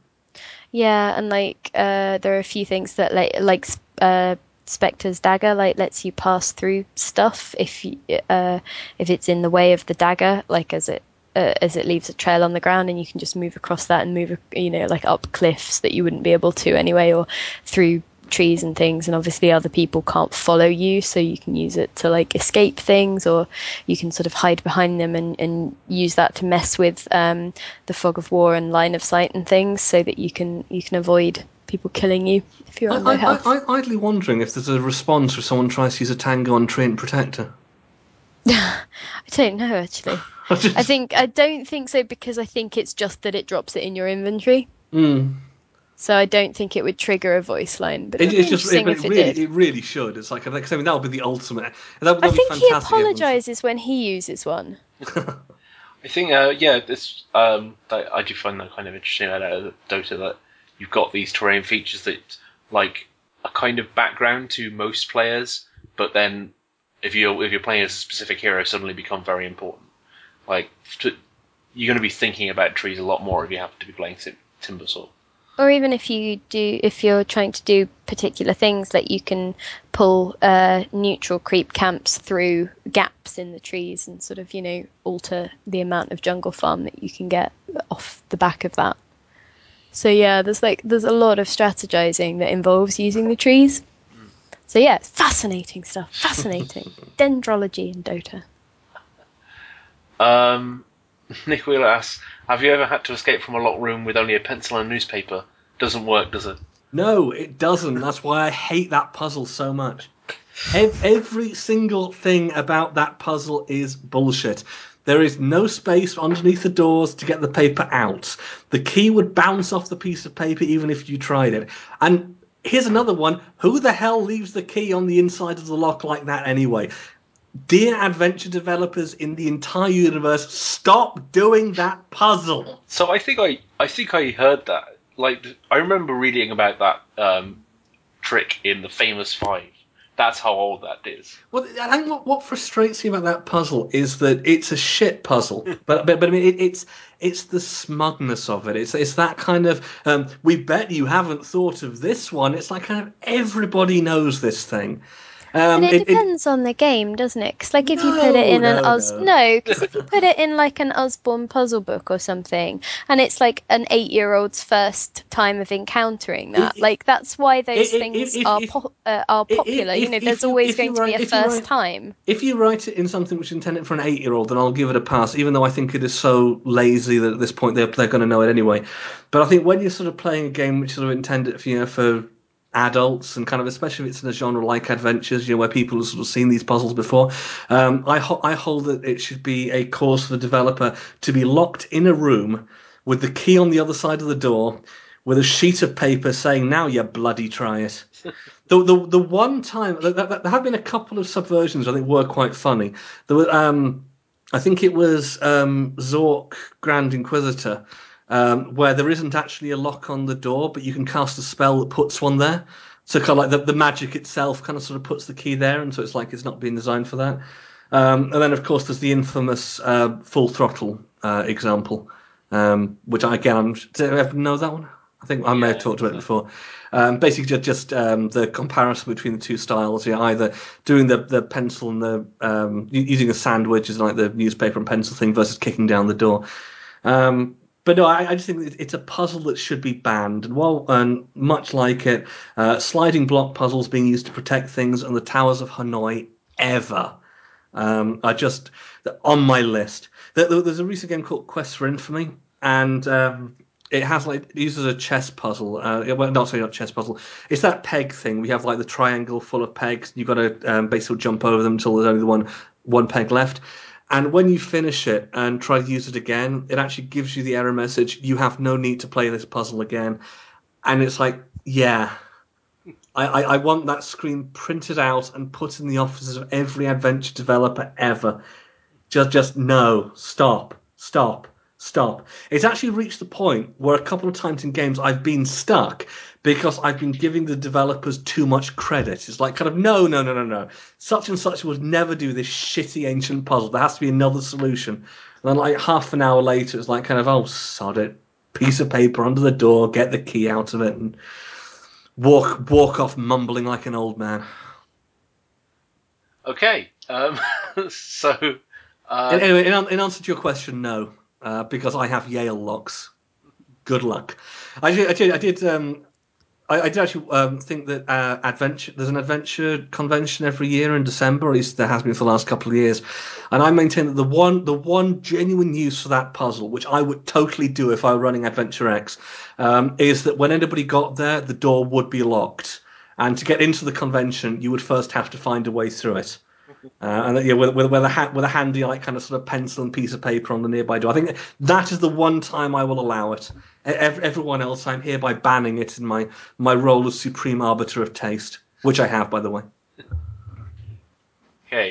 Yeah, and like uh, there are a few things that like like uh, Spectre's dagger like lets you pass through stuff if you, uh, if it's in the way of the dagger, like as it uh, as it leaves a trail on the ground, and you can just move across that and move you know like up cliffs that you wouldn't be able to anyway, or through trees and things and obviously other people can't follow you so you can use it to like escape things or you can sort of hide behind them and, and use that to mess with um, the fog of war and line of sight and things so that you can you can avoid people killing you if you're I, on low I, health. I, I, idly wondering if there's a response if someone tries to use a tango on Treant Protector. I don't know actually. I think I don't think so because I think it's just that it drops it in your inventory. Mm. So I don't think it would trigger a voice line, but It, it's just it, interesting it if it really, it really should. It's like, because I mean, that would be the ultimate. That would, I that'd think he fantastic. if it was- apologizes when he uses one. I think, uh, yeah, this um, that, I do find that kind of interesting about Dota that you've got these terrain features that like a kind of background to most players, but then if you if you're playing as a specific hero, suddenly become very important. Like to, you're going to be thinking about trees a lot more if you happen to be playing timber Timbersaw. or even if you do if you're trying to do particular things like you can pull uh, neutral creep camps through gaps in the trees and sort of you know alter the amount of jungle farm that you can get off the back of that. So yeah there's like there's a lot of strategizing that involves using the trees. So yeah it's fascinating stuff fascinating. Dendrology in dota Um, Nick Wheeler asks, "Have you ever had to escape from a locked room with only a pencil and newspaper? Doesn't work, does it?" No, it doesn't. That's why I hate that puzzle so much. Every single thing about that puzzle is bullshit. There is no space underneath the doors to get the paper out. The key would bounce off the piece of paper even if you tried it. And here's another one. Who the hell leaves the key on the inside of the lock like that anyway? Dear adventure developers in the entire universe, stop doing that puzzle. So I think I I think I heard that. Like I remember reading about that um, trick in the famous Five. That's how old that is. Well, I think what, what frustrates me about that puzzle is that it's a shit puzzle, but but, but I mean it, it's it's the smugness of it. It's it's that kind of um, we bet you haven't thought of this one. It's like kind of everybody knows this thing. Um, But it, it- it- depends on the game, doesn't it? 'Cause like if you put it No, in an no, Us, no. no, because if you put it in like an Usborne puzzle book or something, and it's like an eight-year-old's first time of encountering that, It- like that's why those it- it- things are po- uh, are popular. you know, there's you- always going to be a first write- time. if you write it in something which is intended for an eight-year-old, then I'll give it a pass. Even though I think it is so lazy that at this point they're they're going to know it anyway. But I think when you're sort of playing a game which is sort of intended for you know for adults and kind of especially if it's in a genre like adventures, you know, where people have sort of seen these puzzles before. Um, I, ho- I hold that it should be a cause for the developer to be locked in a room with the key on the other side of the door with a sheet of paper saying, "Now you bloody try it." the, the the one time there, there have been a couple of subversions I think were quite funny. There were, um, I think it was um, Zork Grand Inquisitor um, where there isn't actually a lock on the door, but you can cast a spell that puts one there. So kind of like the, the magic itself kind of sort of puts the key there, and so it's like it's not being designed for that. Um, and then of course there's the infamous uh, full throttle uh, example, um, which I, again I'm do you ever know that one? I think I may have talked about it before. Um, basically, just, just um, the comparison between the two styles. Yeah, either doing the, the pencil and the um, using a sandwich, is like the newspaper and pencil thing, versus kicking down the door. Um, but no, I, I, just think it's a puzzle that should be banned. And while, and much like it, uh, sliding block puzzles being used to protect things on the towers of Hanoi ever um, are just on my list. There's a recent game called Quest for Infamy, and um, it has like it uses a chess puzzle. Uh, well, not sorry, not chess puzzle. It's that peg thing. We have like the triangle full of pegs. You've got to um, basically jump over them until there's only one one peg left. And when you finish it and try to use it again, it actually gives you the error message. You have no need to play this puzzle again. And it's like, yeah, I, I, I want that screen printed out and put in the offices of every adventure developer ever. Just, just no, stop, stop, stop. It's actually reached the point where a couple of times in games I've been stuck because I've been giving the developers too much credit. It's like kind of no, no, no, no, no. Such and such would never do this shitty ancient puzzle. There has to be another solution. And then like half an hour later, it's like kind of oh sod it, piece of paper under the door, get the key out of it, and walk walk off mumbling like an old man. Okay, um, so. Uh, anyway, in, in, answer to your question, no, uh, because I have Yale locks. Good luck. I did. I did. I did um, I, I did actually um, think that uh, adventure there's an adventure convention every year in December, at least there has been for the last couple of years, and I maintain that the one the one genuine use for that puzzle, which I would totally do if I were running Adventure X, um, is that when anybody got there, the door would be locked, and to get into the convention, you would first have to find a way through it. Uh, and yeah, with, with, with, a ha- with a handy like kind of sort of pencil and piece of paper on the nearby door. I think that is the one time I will allow it. Every, everyone else, I'm hereby banning it in my my role as supreme arbiter of taste, which I have, by the way. Okay.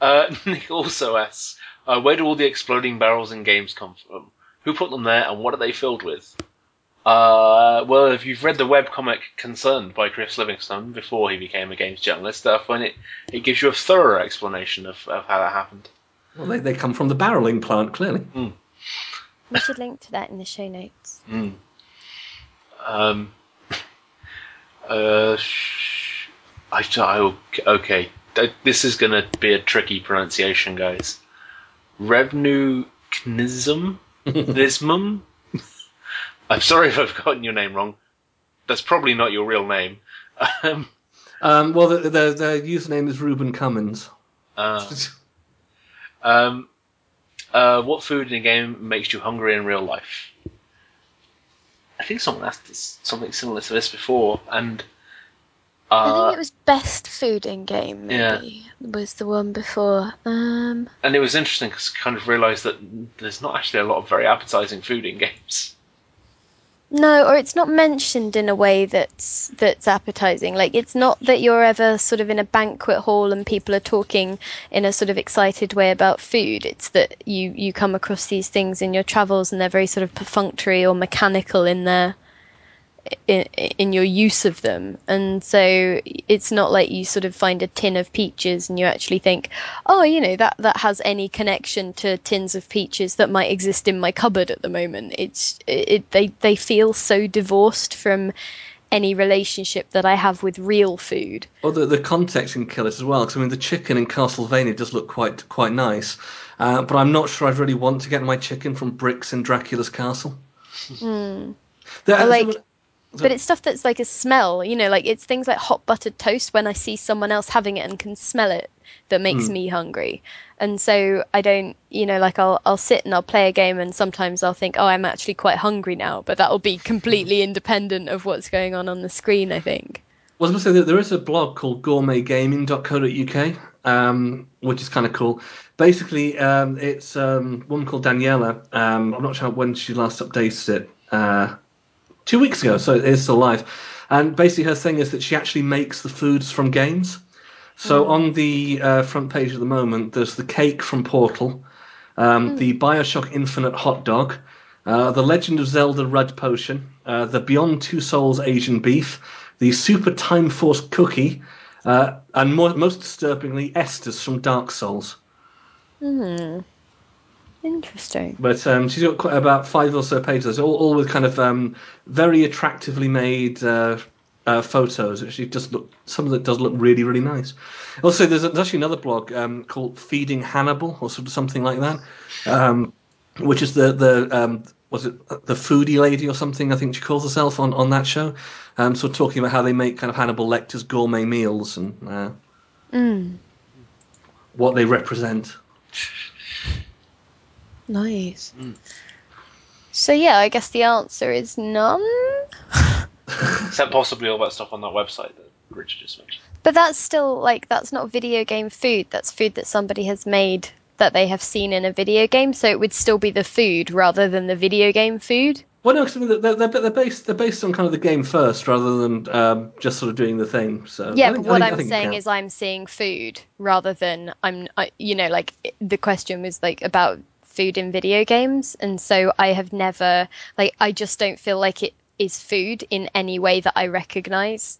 Uh, Nick also asks, uh, where do all the exploding barrels in games come from? Who put them there, and what are they filled with? Uh, well, if you've read the webcomic Concerned by Chris Livingston before he became a games journalist, I find it, it gives you a thorough explanation of, of how that happened. Well, they, they come from the barreling plant, clearly. Mm. We should link to that in the show notes. Mm. Um, uh, sh- I, I, okay, this is going to be a tricky pronunciation, guys. Revnu Knism? Nismum? I'm sorry if I've gotten your name wrong. That's probably not your real name. Um, um, well, the, the, the, username is Ruben Cummins. Uh, um, uh, what food in a game makes you hungry in real life? I think someone asked us something similar to this before, and uh, I think it was best food in game. Maybe yeah. was the one before. Um, and it was interesting because I kind of realised that there's not actually a lot of very appetising food in games. No, or it's not mentioned in a way that's that's appetizing. Like it's not that you're ever sort of in a banquet hall and people are talking in a sort of excited way about food. It's that you you come across these things in your travels and they're very sort of perfunctory or mechanical in their in, in your use of them. And so it's not like you sort of find a tin of peaches and you actually think, oh, you know, that, that has any connection to tins of peaches that might exist in my cupboard at the moment. It's, it, they, they feel so divorced from any relationship that I have with real food. Well, the, the context can kill it as well. Because I mean, the chicken in Castlevania does look quite quite nice, uh, but I'm not sure I'd really want to get my chicken from bricks in Dracula's castle. Mm. like but it's stuff that's like a smell, you know, like it's things like hot buttered toast when I see someone else having it and can smell it that makes mm. me hungry. And so I don't, you know, like I'll I'll sit and I'll play a game and sometimes I'll think, "Oh, I'm actually quite hungry now," but that'll be completely independent of what's going on on the screen, I think. I was going to say that there is a blog called gourmetgaming.co.uk, um, which is kind of cool. Basically, um, it's um, a woman called Daniela. Um, I'm not sure when she last updated it. Uh, two weeks ago, so it is still live. And basically, her thing is that she actually makes the foods from games. So on the uh, front page at the moment, there's the cake from Portal, um, the Bioshock Infinite hot dog, uh, the Legend of Zelda Red Potion, uh, the Beyond Two Souls Asian beef, the Super Time Force cookie, uh, and more, most disturbingly, Estus from Dark Souls. Hmm. Interesting. But um, she's got quite about five or so pages, all, all with kind of um, very attractively made uh, uh, photos. Actually, just look some of it does look really, really nice. Also, there's, there's actually another blog um, called Feeding Hannibal or sort of something like that, um, which is the the um, was it the foodie lady or something? I think she calls herself on, on that show. Um, so talking about how they make kind of Hannibal Lecter's gourmet meals and uh, Mm. what they represent. Nice. So yeah, I guess the answer is none. Except possibly all that stuff on that website that Richard just mentioned. But that's still like that's not video game food. That's food that somebody has made that they have seen in a video game. So it would still be the food rather than the video game food. Well, no, 'cause I mean, they're, they're, they're based they're based on kind of the game first rather than um, just sort of doing the thing. So Yeah, I but think- what think- I I'm saying is I'm seeing food rather than I'm I, you know like the question was like about food in video games and so I have never like I just don't feel like it is food in any way that I recognize.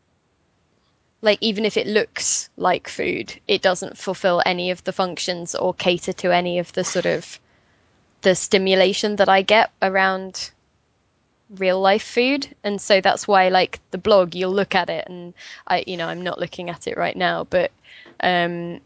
Like even if it looks like food, it doesn't fulfill any of the functions or cater to any of the sort of the stimulation that I get around real life food and so that's why like the blog you'll look at it and i you know i'm not looking at it right now but um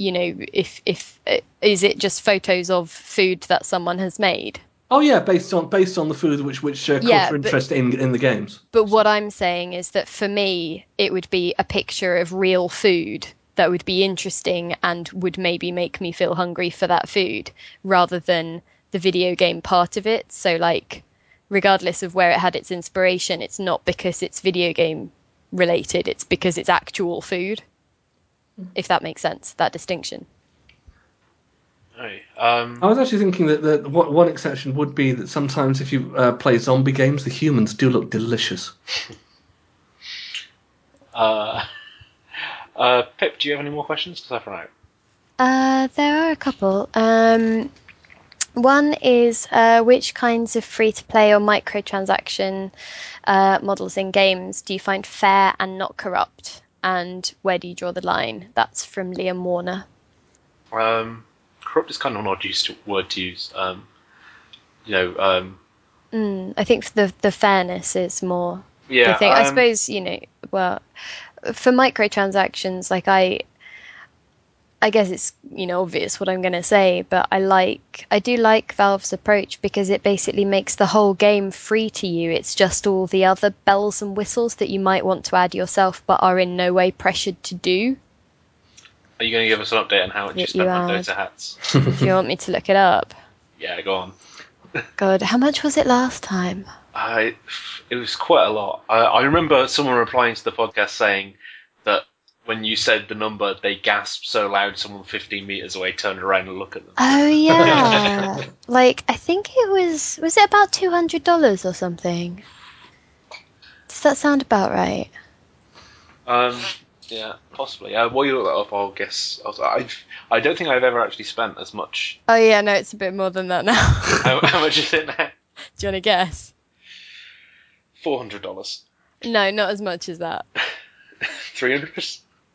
you know if if uh, is it just photos of food that someone has made? Oh yeah, based on based on the food which which uh, caught Yeah, interest in in the games. but what i'm saying is that for me it would be a picture of real food that would be interesting and would maybe make me feel hungry for that food rather than the video game part of it. So like regardless of where it had its inspiration it's not because it's video game related it's because it's actual food if that makes sense that distinction Right. Um, I was actually thinking that, that what, one exception would be that sometimes if you uh, play zombie games, the humans do look delicious. uh, uh, Pip, do you have any more questions? Because I've run out. Uh, there are a couple. Um, one is uh, which kinds of free to play or microtransaction uh, models in games do you find fair and not corrupt? And where do you draw the line? That's from Liam Warner. Um, corrupt is kind of an odd use to, word to use. Um, you know, um, Mm, I think the the fairness is more yeah. thing. I um, suppose you know. Well, for microtransactions, like I, I guess it's you know obvious what I'm going to say, but I like I do like Valve's approach because it basically makes the whole game free to you. It's just all the other bells and whistles that you might want to add yourself, but are in no way pressured to do. Are you going to give us an update on how much you spent you on. Dota hats? Do you want me to look it up? Yeah, go on. God, how much was it last time? I, it was quite a lot. I, I remember someone replying to the podcast saying that when you said the number, they gasped so loud someone 15 meters away turned around and looked at them. Oh yeah, like I think it was was it about two hundred dollars or something? Does that sound about right? Um, yeah, possibly. Uh, while you look that up, I'll guess. I'll, I've, I don't think I've ever actually spent as much. Oh yeah, no, it's a bit more than that now. How, how much is it now? Do you want to guess? Four hundred dollars. No, not as much as that. Three hundred.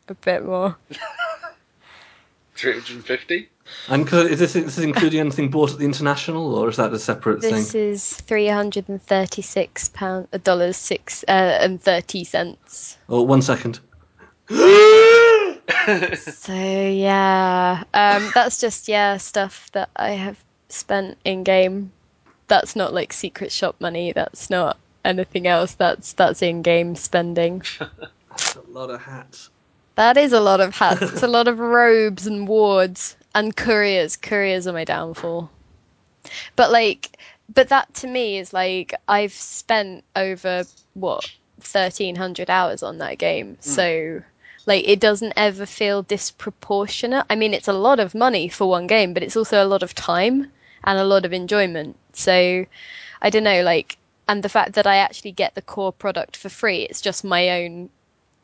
A bit more. Three hundred and fifty. And is this, this is including anything bought at the international, or is that a separate This thing? This is three hundred and thirty-six pound dollars six uh, and thirty cents. Oh, one second. So yeah, um, that's just yeah stuff that I have spent in game. That's not like secret shop money. That's not anything else. That's that's in game spending. A lot of hats. That is a lot of hats. It's a lot of robes and wards and couriers. Couriers are my downfall. But like, but that to me is like I've spent over what 1300 hours on that game. Hmm. So like it doesn't ever feel disproportionate. I mean, it's a lot of money for one game, but it's also a lot of time and a lot of enjoyment. So I don't know, like and the fact that I actually get the core product for free, it's just my own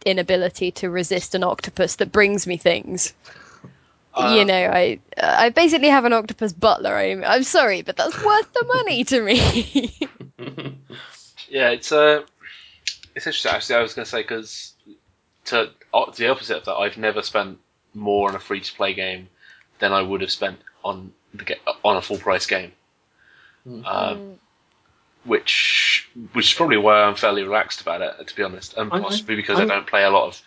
inability to resist an octopus that brings me things. Uh, you know, I I basically have an octopus butler. I'm, I'm sorry, but that's worth the money to me. Yeah, it's uh, it's interesting. Actually, I was going to say because to uh, the opposite of that, I've never spent more on a free to play game than I would have spent on the ga- on a full price game. Um, which which is probably why I'm fairly relaxed about it, to be honest, and I- I- possibly because I, I'm- don't play a lot of,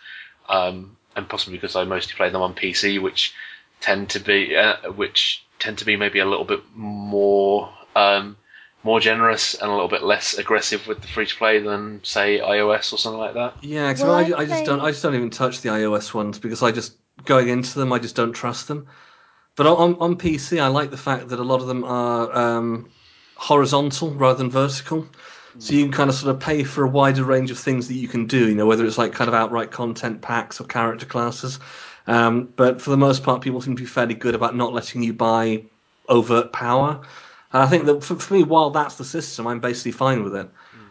um, and possibly because I mostly play them on PC, which tend to be uh, which tend to be maybe a little bit more um, more generous and a little bit less aggressive with the free to play than say iOS or something like that. Yeah, 'cause Well, I, I I just don't. I just don't even touch the iOS ones because I just going into them. I just don't trust them. But on on PC, I like the fact that a lot of them are um, horizontal rather than vertical. So you can kind of sort of pay for a wider range of things that you can do. You know, whether it's like kind of outright content packs or character classes. Um, but for the most part, people seem to be fairly good about not letting you buy overt power. And I think that for, for me, while that's the system, I'm basically fine with it.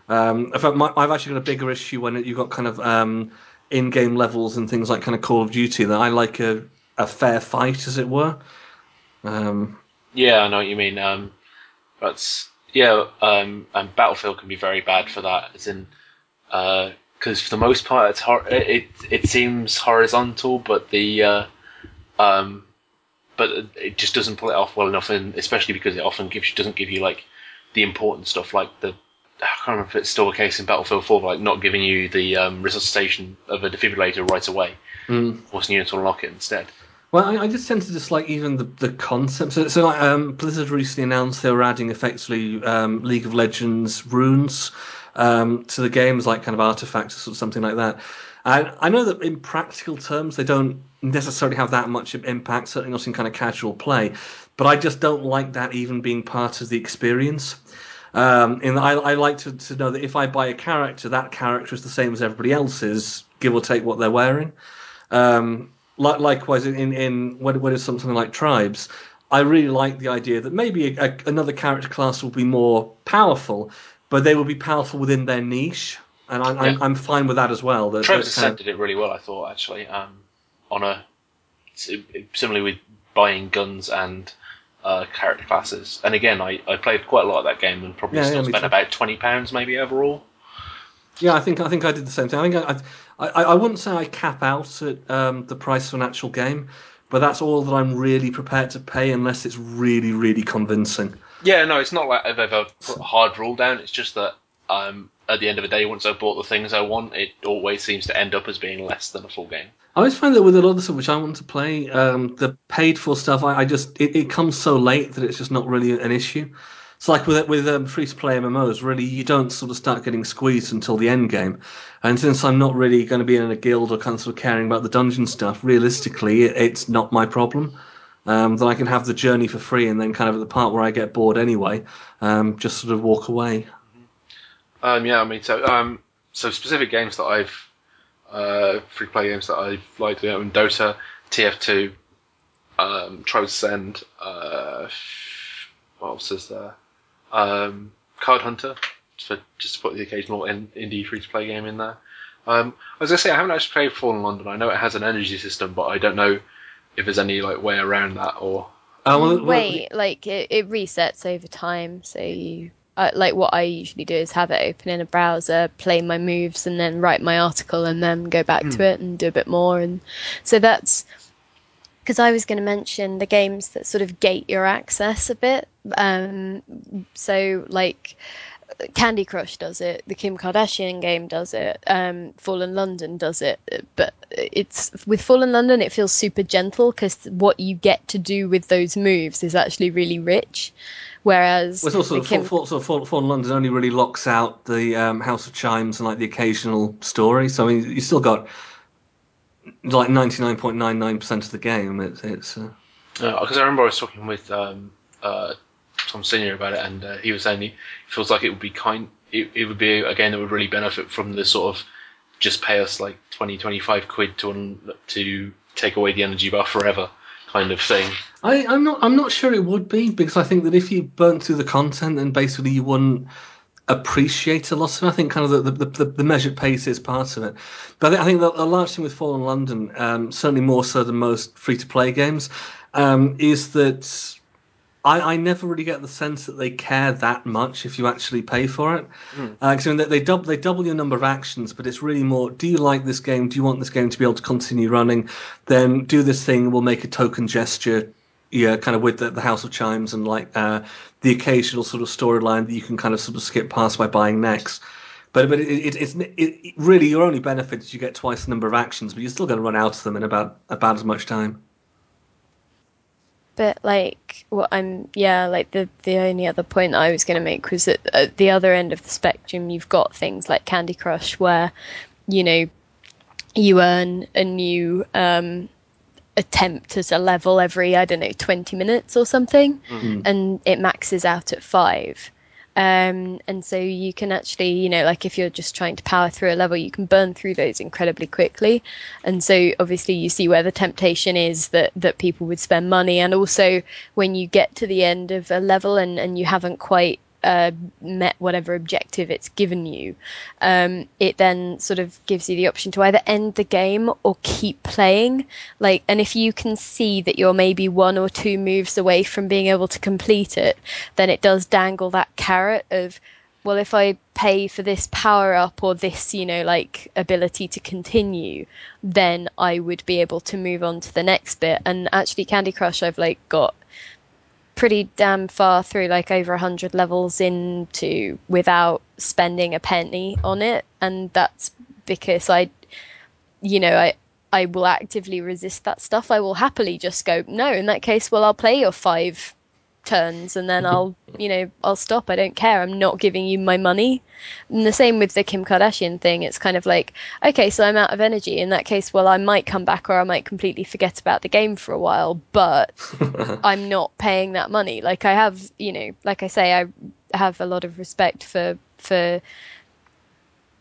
Um, fact, my, I've actually got a bigger issue when you've got kind of um, in-game levels and things like kind of Call of Duty that I like a, a fair fight, as it were. Um, Yeah, I know what you mean. Um, that's yeah. Um, and Battlefield can be very bad for that, as in because for the most part it's hor- it it seems horizontal, but the uh, um, but it just doesn't pull it off well enough, and especially because it often gives doesn't give you like the important stuff like the I can't remember if it's still the case in Battlefield 4, like not giving you the um, resuscitation of a defibrillator right away, mm. forcing you to unlock it instead. Well, I, I just tend to dislike even the, the concept. So, so like, um, Blizzard recently announced they were adding effectively um, League of Legends runes um, to the games, like kind of artifacts or sort of something like that. And I know that in practical terms, they don't necessarily have that much impact, certainly not in kind of casual play. But I just don't like that even being part of the experience. Um, and I, I like to, to know that if I buy a character, that character is the same as everybody else's, give or take what they're wearing. Um, likewise, in, in when it's something like tribes, I really like the idea that maybe a, a, another character class will be more powerful, but they will be powerful within their niche, and I'm, I'm, Yeah. I'm fine with that as well. That, Tribes that kind Ascent did it really well, I thought, actually. Um, on a similarly with buying guns and uh, character classes. And again, I, I played quite a lot of that game and probably Yeah, still yeah, spent about twenty pounds maybe overall. Yeah, I think I think I did the same thing. I think I I, I wouldn't say I cap out at um, the price of an actual game, but that's all that I'm really prepared to pay unless it's really really convincing. Yeah, no, it's not like I've ever put a hard rule down. It's just that um, at the end of the day, once I've bought the things I want, it always seems to end up as being less than a full game. I always find that with a lot of stuff which I want to play, um, the paid for stuff, I, I just it, it comes so late that it's just not really an issue. It's like with with um, free to play MMOs, really you don't sort of start getting squeezed until the end game. And since I'm not really going to be in a guild or kind of, sort of caring about the dungeon stuff, realistically, it, it's not my problem. Um, I can have the journey for free, and then kind of at the part where I get bored anyway, um, just sort of walk away. Um, yeah, I mean, so um, so specific games that I've uh, free play games that I've liked, you know, Dota, TF2, um, uh, what else is there? Um, Card Hunter, just, for, just to put the occasional in, indie free to play game in there. Um, I was gonna say I haven't actually played Fallen London. I know it has an energy system, but I don't know if there's any like way around that or. Well, well, Wait, like it, it resets over time, so you uh, like what I usually do is have it open in a browser, play my moves, and then write my article, and then go back to it and do a bit more. And so that's because I was going to mention the games that sort of gate your access a bit. Um, so like Candy Crush does it, the Kim Kardashian game does it, um, Fallen London does it, but it's with Fallen London it feels super gentle because what you get to do with those moves is actually really rich, whereas Well, also Kim- Fall, Fall, Fall, Fallen London only really locks out the um, House of Chimes and like the occasional story. So I mean, you still got like ninety nine point nine nine percent of the game. It's it's uh, Because I remember I was talking with um, uh, Tom Senior about it, and uh, he was saying he feels like it would be kind. it, it would be again it would really benefit from the sort of just pay us like 20, 25 quid to un- to take away the energy bar forever kind of thing. I, I'm not. I'm not sure it would be because I think that if you burnt through the content, then basically you wouldn't appreciate a lot of it. I think kind of the, the, the, the measured pace is part of it. But I think, I think a large thing with Fallen London, um, certainly more so than most free to play games, um, is that I, I never really get the sense that they care that much if you actually pay for it. Mm. Uh, I mean, they, they, double, they double your number of actions, but it's really more do you like this game? Do you want this game to be able to continue running? Then do this thing, we'll make a token gesture yeah, kind of with the, the House of Chimes and like uh, the occasional sort of storyline that you can kind of sort of skip past by buying next. But but it, it, it's it, really your only benefit is you get twice the number of actions, but you're still going to run out of them in about about as much time. But like what I'm yeah like the the only other point I was going to make was that at the other end of the spectrum you've got things like Candy Crush where you know you earn a new um, attempt at a level every I don't know 20 minutes or something, mm-hmm. and it maxes out at five. Um, and so you can actually, you know, like if you're just trying to power through a level, you can burn through those incredibly quickly. And so obviously you see where the temptation is that, that people would spend money. And also when you get to the end of a level and, and you haven't quite uh, met whatever objective it's given you, um, it then sort of gives you the option to either end the game or keep playing. Like, and if you can see that you're maybe one or two moves away from being able to complete it, then it does dangle that carrot of, well, if I pay for this power up or this, you know, like ability to continue, then I would be able to move on to the next bit. And actually, Candy Crush, I've like got pretty damn far through, like over a hundred levels into without spending a penny on it, and that's because I, you know, I I will actively resist that stuff. I will happily just go, no, in that case, well, I'll play your five turns and then mm-hmm. I'll, you know, I'll stop. I don't care. I'm not giving you my money. And the same with the Kim Kardashian thing. It's kind of like, okay, so I'm out of energy. In that case, well, I might come back or I might completely forget about the game for a while, but I'm not paying that money. Like I have, you know, like I say, I have a lot of respect for, for,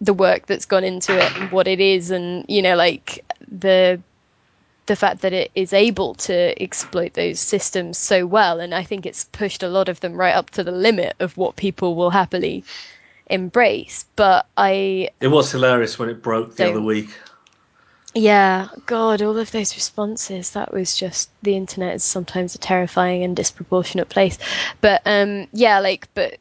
the work that's gone into it and what it is and you know like the the fact that it is able to exploit those systems so well, and I think it's pushed a lot of them right up to the limit of what people will happily embrace. But I it was hilarious when it broke the other week. Yeah, God, all of those responses. That was just the internet is sometimes a terrifying and disproportionate place. But um, yeah, like, but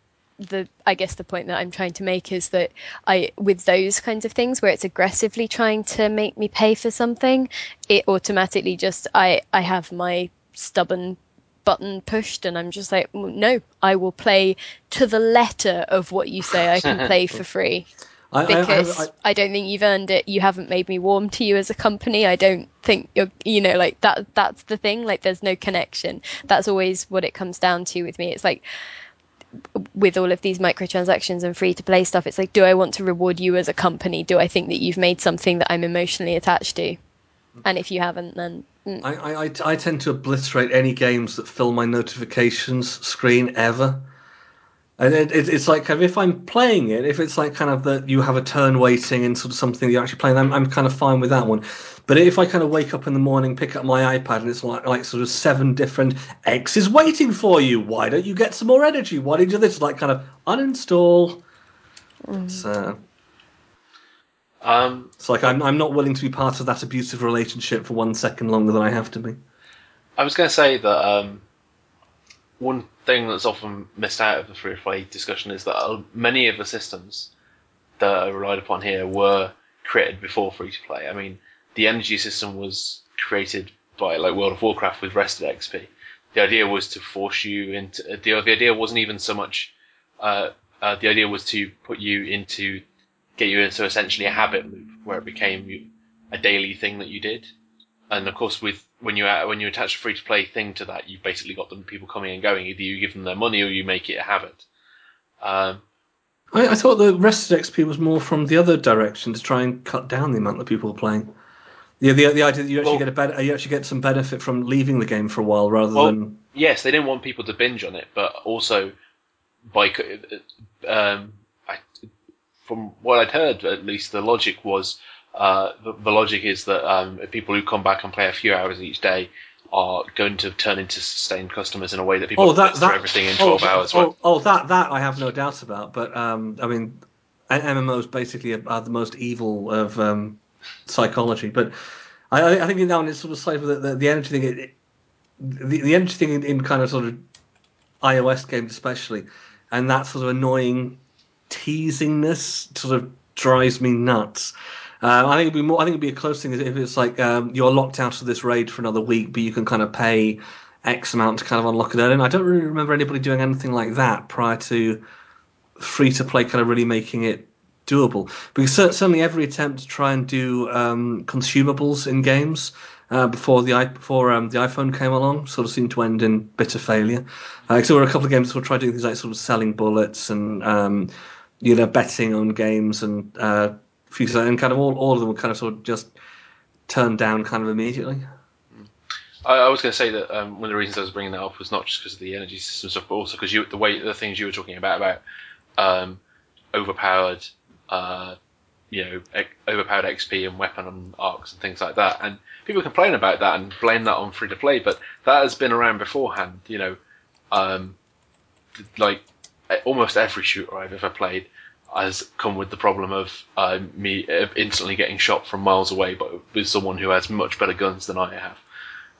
the I guess the point that I'm trying to make is that I with those kinds of things where it's aggressively trying to make me pay for something, it automatically just I I have my stubborn button pushed and I'm just like no, I will play to the letter of what you say I can play for free. I, because I, I, I, don't think you've earned it. You haven't made me warm to you as a company. I don't think you're, you know, like that. That's the thing. Like, there's no connection. That's always what it comes down to with me. It's like, with all of these microtransactions and free to play stuff, it's like, do I want to reward you as a company? Do I think that you've made something that I'm emotionally attached to? And if you haven't, then mm. I, I, I tend to obliterate any games that fill my notifications screen ever. And it, it, it's like if I'm playing it, if it's like kind of that you have a turn waiting and sort of something you're actually playing, I'm, I'm kind of fine with that one. But if I kind of wake up in the morning, pick up my iPad, and it's like like sort of seven different X is waiting for you. Why don't you get some more energy? Why did you do this? Like kind of uninstall. Mm. So. Um, it's like I'm I'm not willing to be part of that abusive relationship for one second longer than I have to be. I was going to say that um, one thing that's often missed out of the free to play discussion is that many of the systems that are relied upon here were created before free to play. I mean, the energy system was created by like World of Warcraft with rested XP. The idea was to force you into the, the idea wasn't even so much uh, uh, the idea was to put you into get you into essentially a habit loop where it became a daily thing that you did. And of course, with when you when you attach a free to play thing to that, you've basically got them people coming and going. Either you give them their money or you make it a habit. Um, I, I, thought the rested XP was more from the other direction to try and cut down the amount that people were playing. Yeah, the the idea that you actually well, get a you actually get some benefit from leaving the game for a while rather well, than. Yes, they didn't want people to binge on it, but also by um, I, from what I'd heard, at least the logic was uh, the, the logic is that um, people who come back and play a few hours each day are going to turn into sustained customers in a way that people Oh, that, that, everything in oh, 12 hours. Oh, oh, that that I have no doubts about. But um, I mean, MMOs basically are the most evil of um, psychology. But I, I think now it's sort of side with the, the, the energy thing. It, it, the, the energy thing in, in kind of sort of iOS games, especially, and that sort of annoying teasingness sort of drives me nuts. Um, I think it'd be more. I think it'd be a close thing if it's like um, you're locked out of this raid for another week, but you can kind of pay X amount to kind of unlock it early. And I don't really remember anybody doing anything like that prior to free to play, kind of really making it doable. Because certainly every attempt to try and do um, consumables in games uh, before the before um, the iPhone came along sort of seemed to end in bitter failure. Uh, so there were a couple of games that were trying doing things like sort of selling bullets and um, you know betting on games and uh, and kind of all, all of them were kind of sort of just turned down kind of immediately. I, I was going to say that um, one of the reasons I was bringing that up was not just because of the energy system stuff, but also because the way the things you were talking about about um, overpowered, uh, you know, overpowered XP and weapon and arcs and things like that. And people complain about that and blame that on free to play, but that has been around beforehand. You know, um, like almost every shooter I've ever played has come with the problem of uh, me instantly getting shot from miles away, but with someone who has much better guns than I have.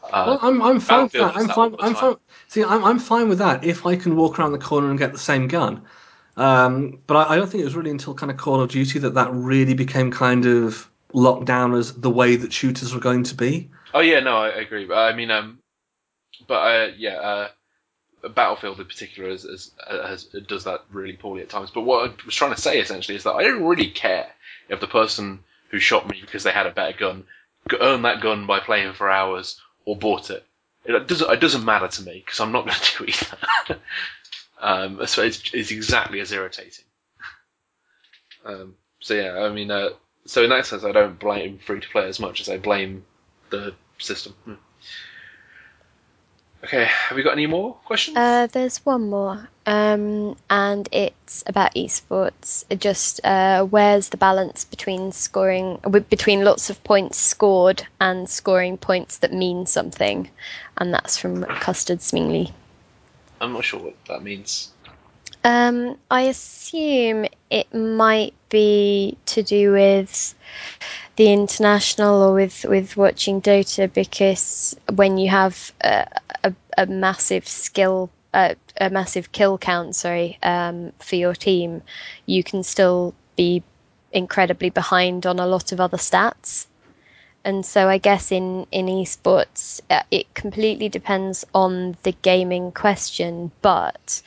Uh, Well, I'm, I'm fine with that. I'm that fine. I'm fine. See, I'm, I'm fine with that if I can walk around the corner and get the same gun. Um, but I, I don't think it was really until kind of Call of Duty that that really became kind of locked down as the way that shooters were going to be. Oh yeah, no, I agree. But I mean, um, but uh, yeah, uh, Battlefield in particular does that really poorly at times. But what I was trying to say essentially is that I don't really care if the person who shot me because they had a better gun earned that gun by playing for hours or bought it. It doesn't. It doesn't matter to me because I'm not going to do either. um, so it's, it's exactly as irritating. Um, so yeah, I mean, uh, so in that sense, I don't blame free to play as much as I blame the system. Hmm. Okay, have we got any more questions? Uh, there's one more, um, and it's about esports. It Just uh, where's the balance between scoring between lots of points scored and scoring points that mean something, and that's from Custard Smingley. I'm not sure what that means. Um, I assume it might be to do with the international or with, with watching Dota because when you have a, a, a massive skill, a massive kill count, sorry, um, for your team, you can still be incredibly behind on a lot of other stats. And so I guess in, in esports, uh, it completely depends on the gaming question, but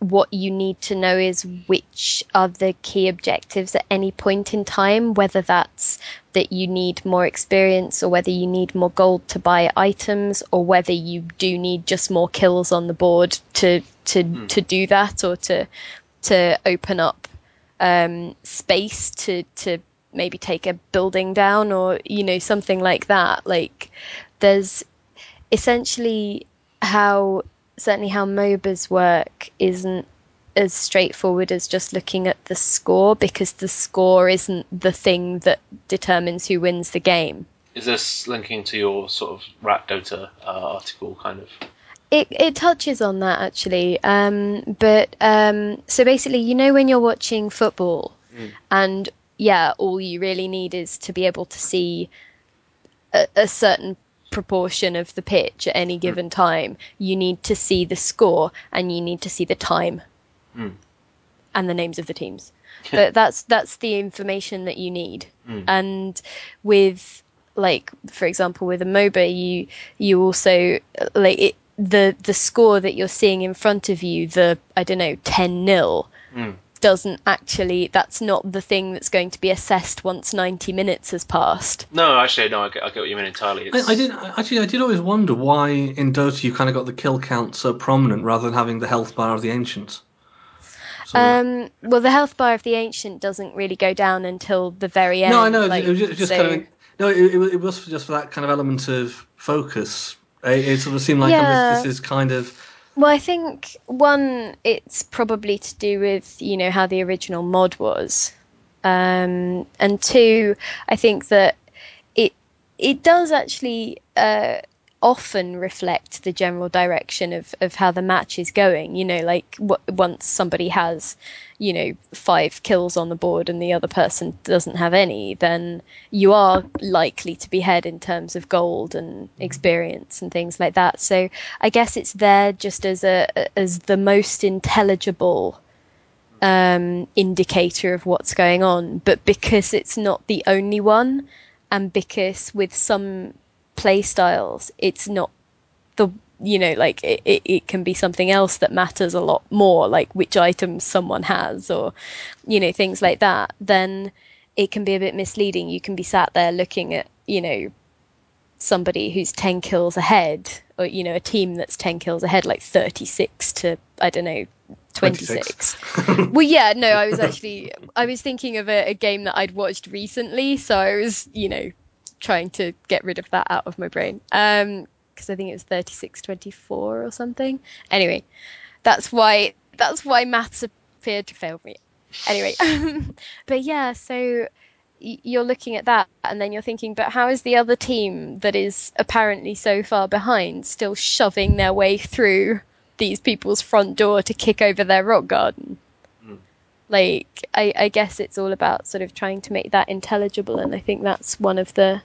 what you need to know is which are the key objectives at any point in time, whether that's that you need more experience or whether you need more gold to buy items or whether you do need just more kills on the board to to to do that or to to open up um, space to to maybe take a building down or you know something like that. Like there's essentially how certainly how MOBAs work isn't as straightforward as just looking at the score because the score isn't the thing that determines who wins the game. Is this linking to your sort of Rat Dota uh, article, kind of? It it touches on that actually, um, but um, so basically, you know, when you're watching football, and yeah, all you really need is to be able to see a, a certain proportion of the pitch at any hmm. given time. You need to see the score, and you need to see the time, hmm. and the names of the teams. But that's that's the information that you need. Hmm. And with like, for example, with a MOBA, you you also like it, the the score that you're seeing in front of you, the I don't know, ten 0 doesn't actually. That's not the thing that's going to be assessed once ninety minutes has passed. No, actually, no. I get, I get what you mean entirely. I, I did actually. I did always wonder why in Dota you kind of got the kill count so prominent rather than having the health bar of the ancients. So- Um, well, the health bar of the ancient doesn't really go down until the very end. no, I know. like, it was just, just so- kind of no. It, it, was- just for that kind of element of focus. It, it sort of seemed like Yeah. this, this is kind of Well, I think one, it's probably to do with you know how the original mod was, um, and two, I think that it it does actually uh, often reflect the general direction of of how the match is going. You know, like w- once somebody has you know five kills on the board and the other person doesn't have any, then you are likely to be ahead in terms of gold and experience and things like that. So I guess it's there just as a as the most intelligible um, indicator of what's going on, but because it's not the only one, and because with some play styles, it's not the you know like it, it, it can be something else that matters a lot more, like which items someone has or you know things like that. Then it can be a bit misleading. You can be sat there looking at you know somebody who's 10 kills ahead or you know a team that's 10 kills ahead like 36 to i don't know 26, well yeah no i was actually i was thinking of a, a, game that i'd watched recently so i was you know trying to get rid of that out of my brain um because i think it was 36 24 or something anyway that's why that's why maths appeared to fail me anyway but yeah so you're looking at that and then you're thinking, but how is the other team that is apparently so far behind still shoving their way through these people's front door to kick over their rock garden? Mm. Like, I, I guess it's all about sort of trying to make that intelligible, and I think that's one of the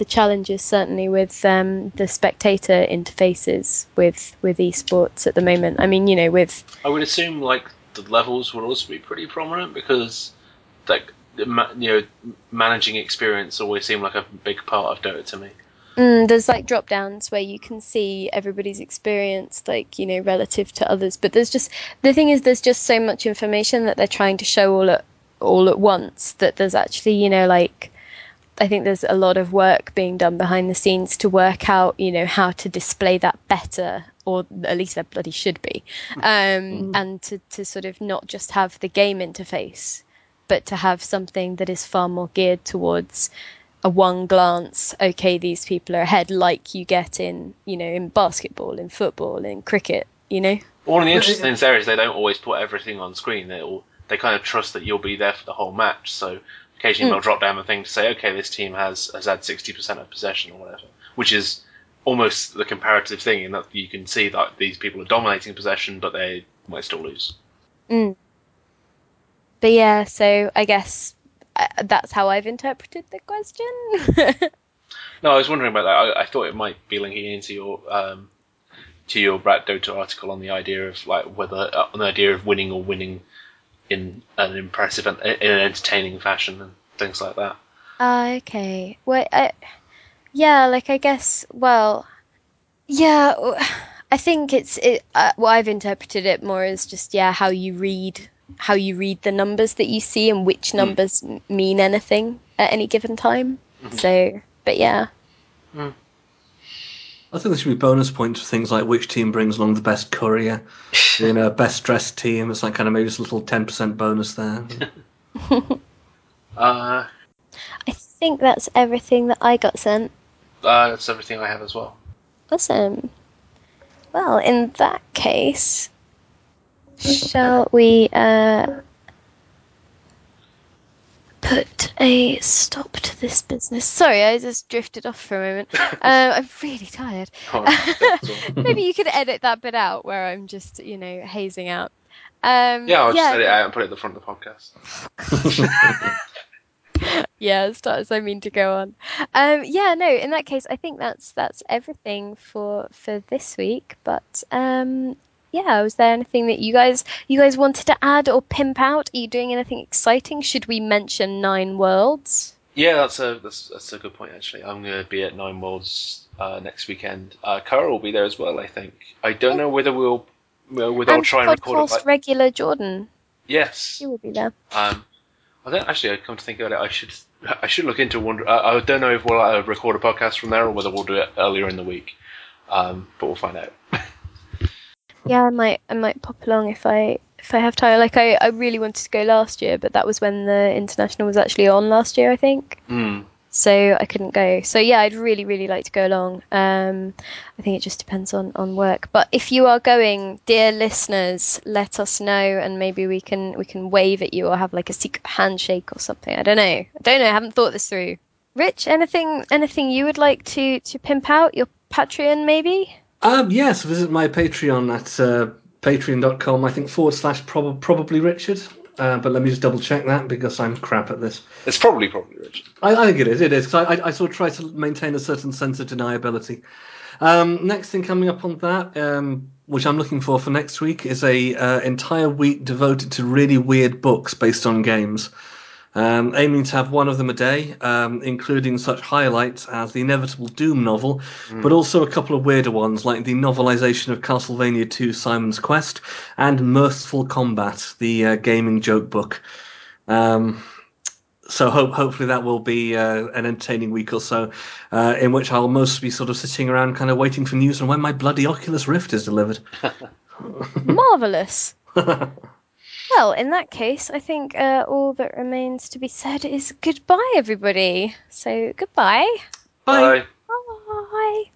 the challenges certainly with um, the spectator interfaces with with esports at the moment. I mean, you know, with I would assume like the levels would also be pretty prominent because like you know managing experience always seemed like a big part of Dota to me. Mm, there's like drop downs where you can see everybody's experience, like you know, relative to others. But there's just the thing is, there's just so much information that they're trying to show all at all at once that there's actually you know like I think there's a lot of work being done behind the scenes to work out you know how to display that better or at least there bloody should be, um, mm. and to, to sort of not just have the game interface but to have something that is far more geared towards a one glance, okay, these people are ahead, like you get in, you know, in basketball, in football, in cricket, you know. One of the interesting things there is they don't always put everything on screen. They all they kind of trust that you'll be there for the whole match. So occasionally mm. they'll drop down a thing to say, okay, this team has has had sixty percent of possession or whatever, which is almost the comparative thing in that you can see that these people are dominating possession, but they might still lose. Mm but yeah, so I guess uh, that's how I've interpreted the question. no, I was wondering about that. I, I, thought it might be linking into your um, to your Rat Dota article on the idea of like whether uh, on the idea of winning or winning in an impressive and in an entertaining fashion and things like that. Uh, okay. Well, I, yeah, like I guess. Well, yeah. I think it's it. Uh, well, I've interpreted it more as just yeah how you read how you read the numbers that you see and which hmm. numbers mm. mean anything at any given time. Mm-hmm. So, but yeah. Mm. I think there should be bonus points for things like which team brings along the best courier, you know, best dressed team. It's like kind of maybe just a little ten percent bonus there. uh, I think that's everything that I got sent. Uh, that's everything I have as well. Awesome. Well, in that case, Shall we uh, put a stop to this business? Sorry, I just drifted off for a moment. uh, I'm really tired. Oh, Maybe you could edit that bit out where I'm just, you know, hazing out. Um, yeah, I'll yeah, just edit it out and put it at the front of the podcast. yeah, as far as I mean to go on. Um, yeah, no. In that case, I think that's that's everything for for this week. But um, yeah, was there anything that you guys you guys wanted to add or pimp out? Are you doing anything exciting? Should we mention Nine Worlds? Yeah, that's a that's, that's a good point actually. I'm going to be at Nine Worlds uh, next weekend. Uh, Cara will be there as well. I think. I don't know whether we'll whether I'll try and record it. regular Jordan. Yes, he will be there. Um, I don't actually. I come to think about it, I should I should look into one. Uh, I don't know if we'll uh, record a podcast from there or whether we'll do it earlier in the week. Um, but we'll find out. Yeah, I might I might pop along if I if I have time. Like I, I really wanted to go last year, but that was when the international was actually on last year, I think. Mm. so I couldn't go. So yeah, I'd really, really like to go along. Um, I think it just depends on, on work. But if you are going, dear listeners, let us know, and maybe we can we can wave at you or have like a secret handshake or something. I don't know. I don't know. I haven't thought this through. Rich, anything anything you would like to to pimp out your Patreon maybe? Um, yes, visit my Patreon at uh, patreon.com. I think forward slash prob- probably Richard. Uh, but let me just double check that because I'm crap at this. It's probably probably Richard. I, I think it is. It is because I, I, I, sort of try to maintain a certain sense of deniability. Um, next thing coming up on that, um, which I'm looking for for next week, is a uh, entire week devoted to really weird books based on games. Um, aiming to have one of them a day, um, including such highlights as the inevitable Doom novel, mm. but also a couple of weirder ones like the novelization of Castlevania II Simon's Quest and Mirthful Combat, the uh, gaming joke book. Um, so hope, hopefully that will be uh, an entertaining week or so, uh, in which I'll mostly be sort of sitting around kind of waiting for news on when my bloody Oculus Rift is delivered. Marvelous. Well, in that case, I think uh, all that remains to be said is goodbye, everybody. So goodbye. Bye. Bye. Bye.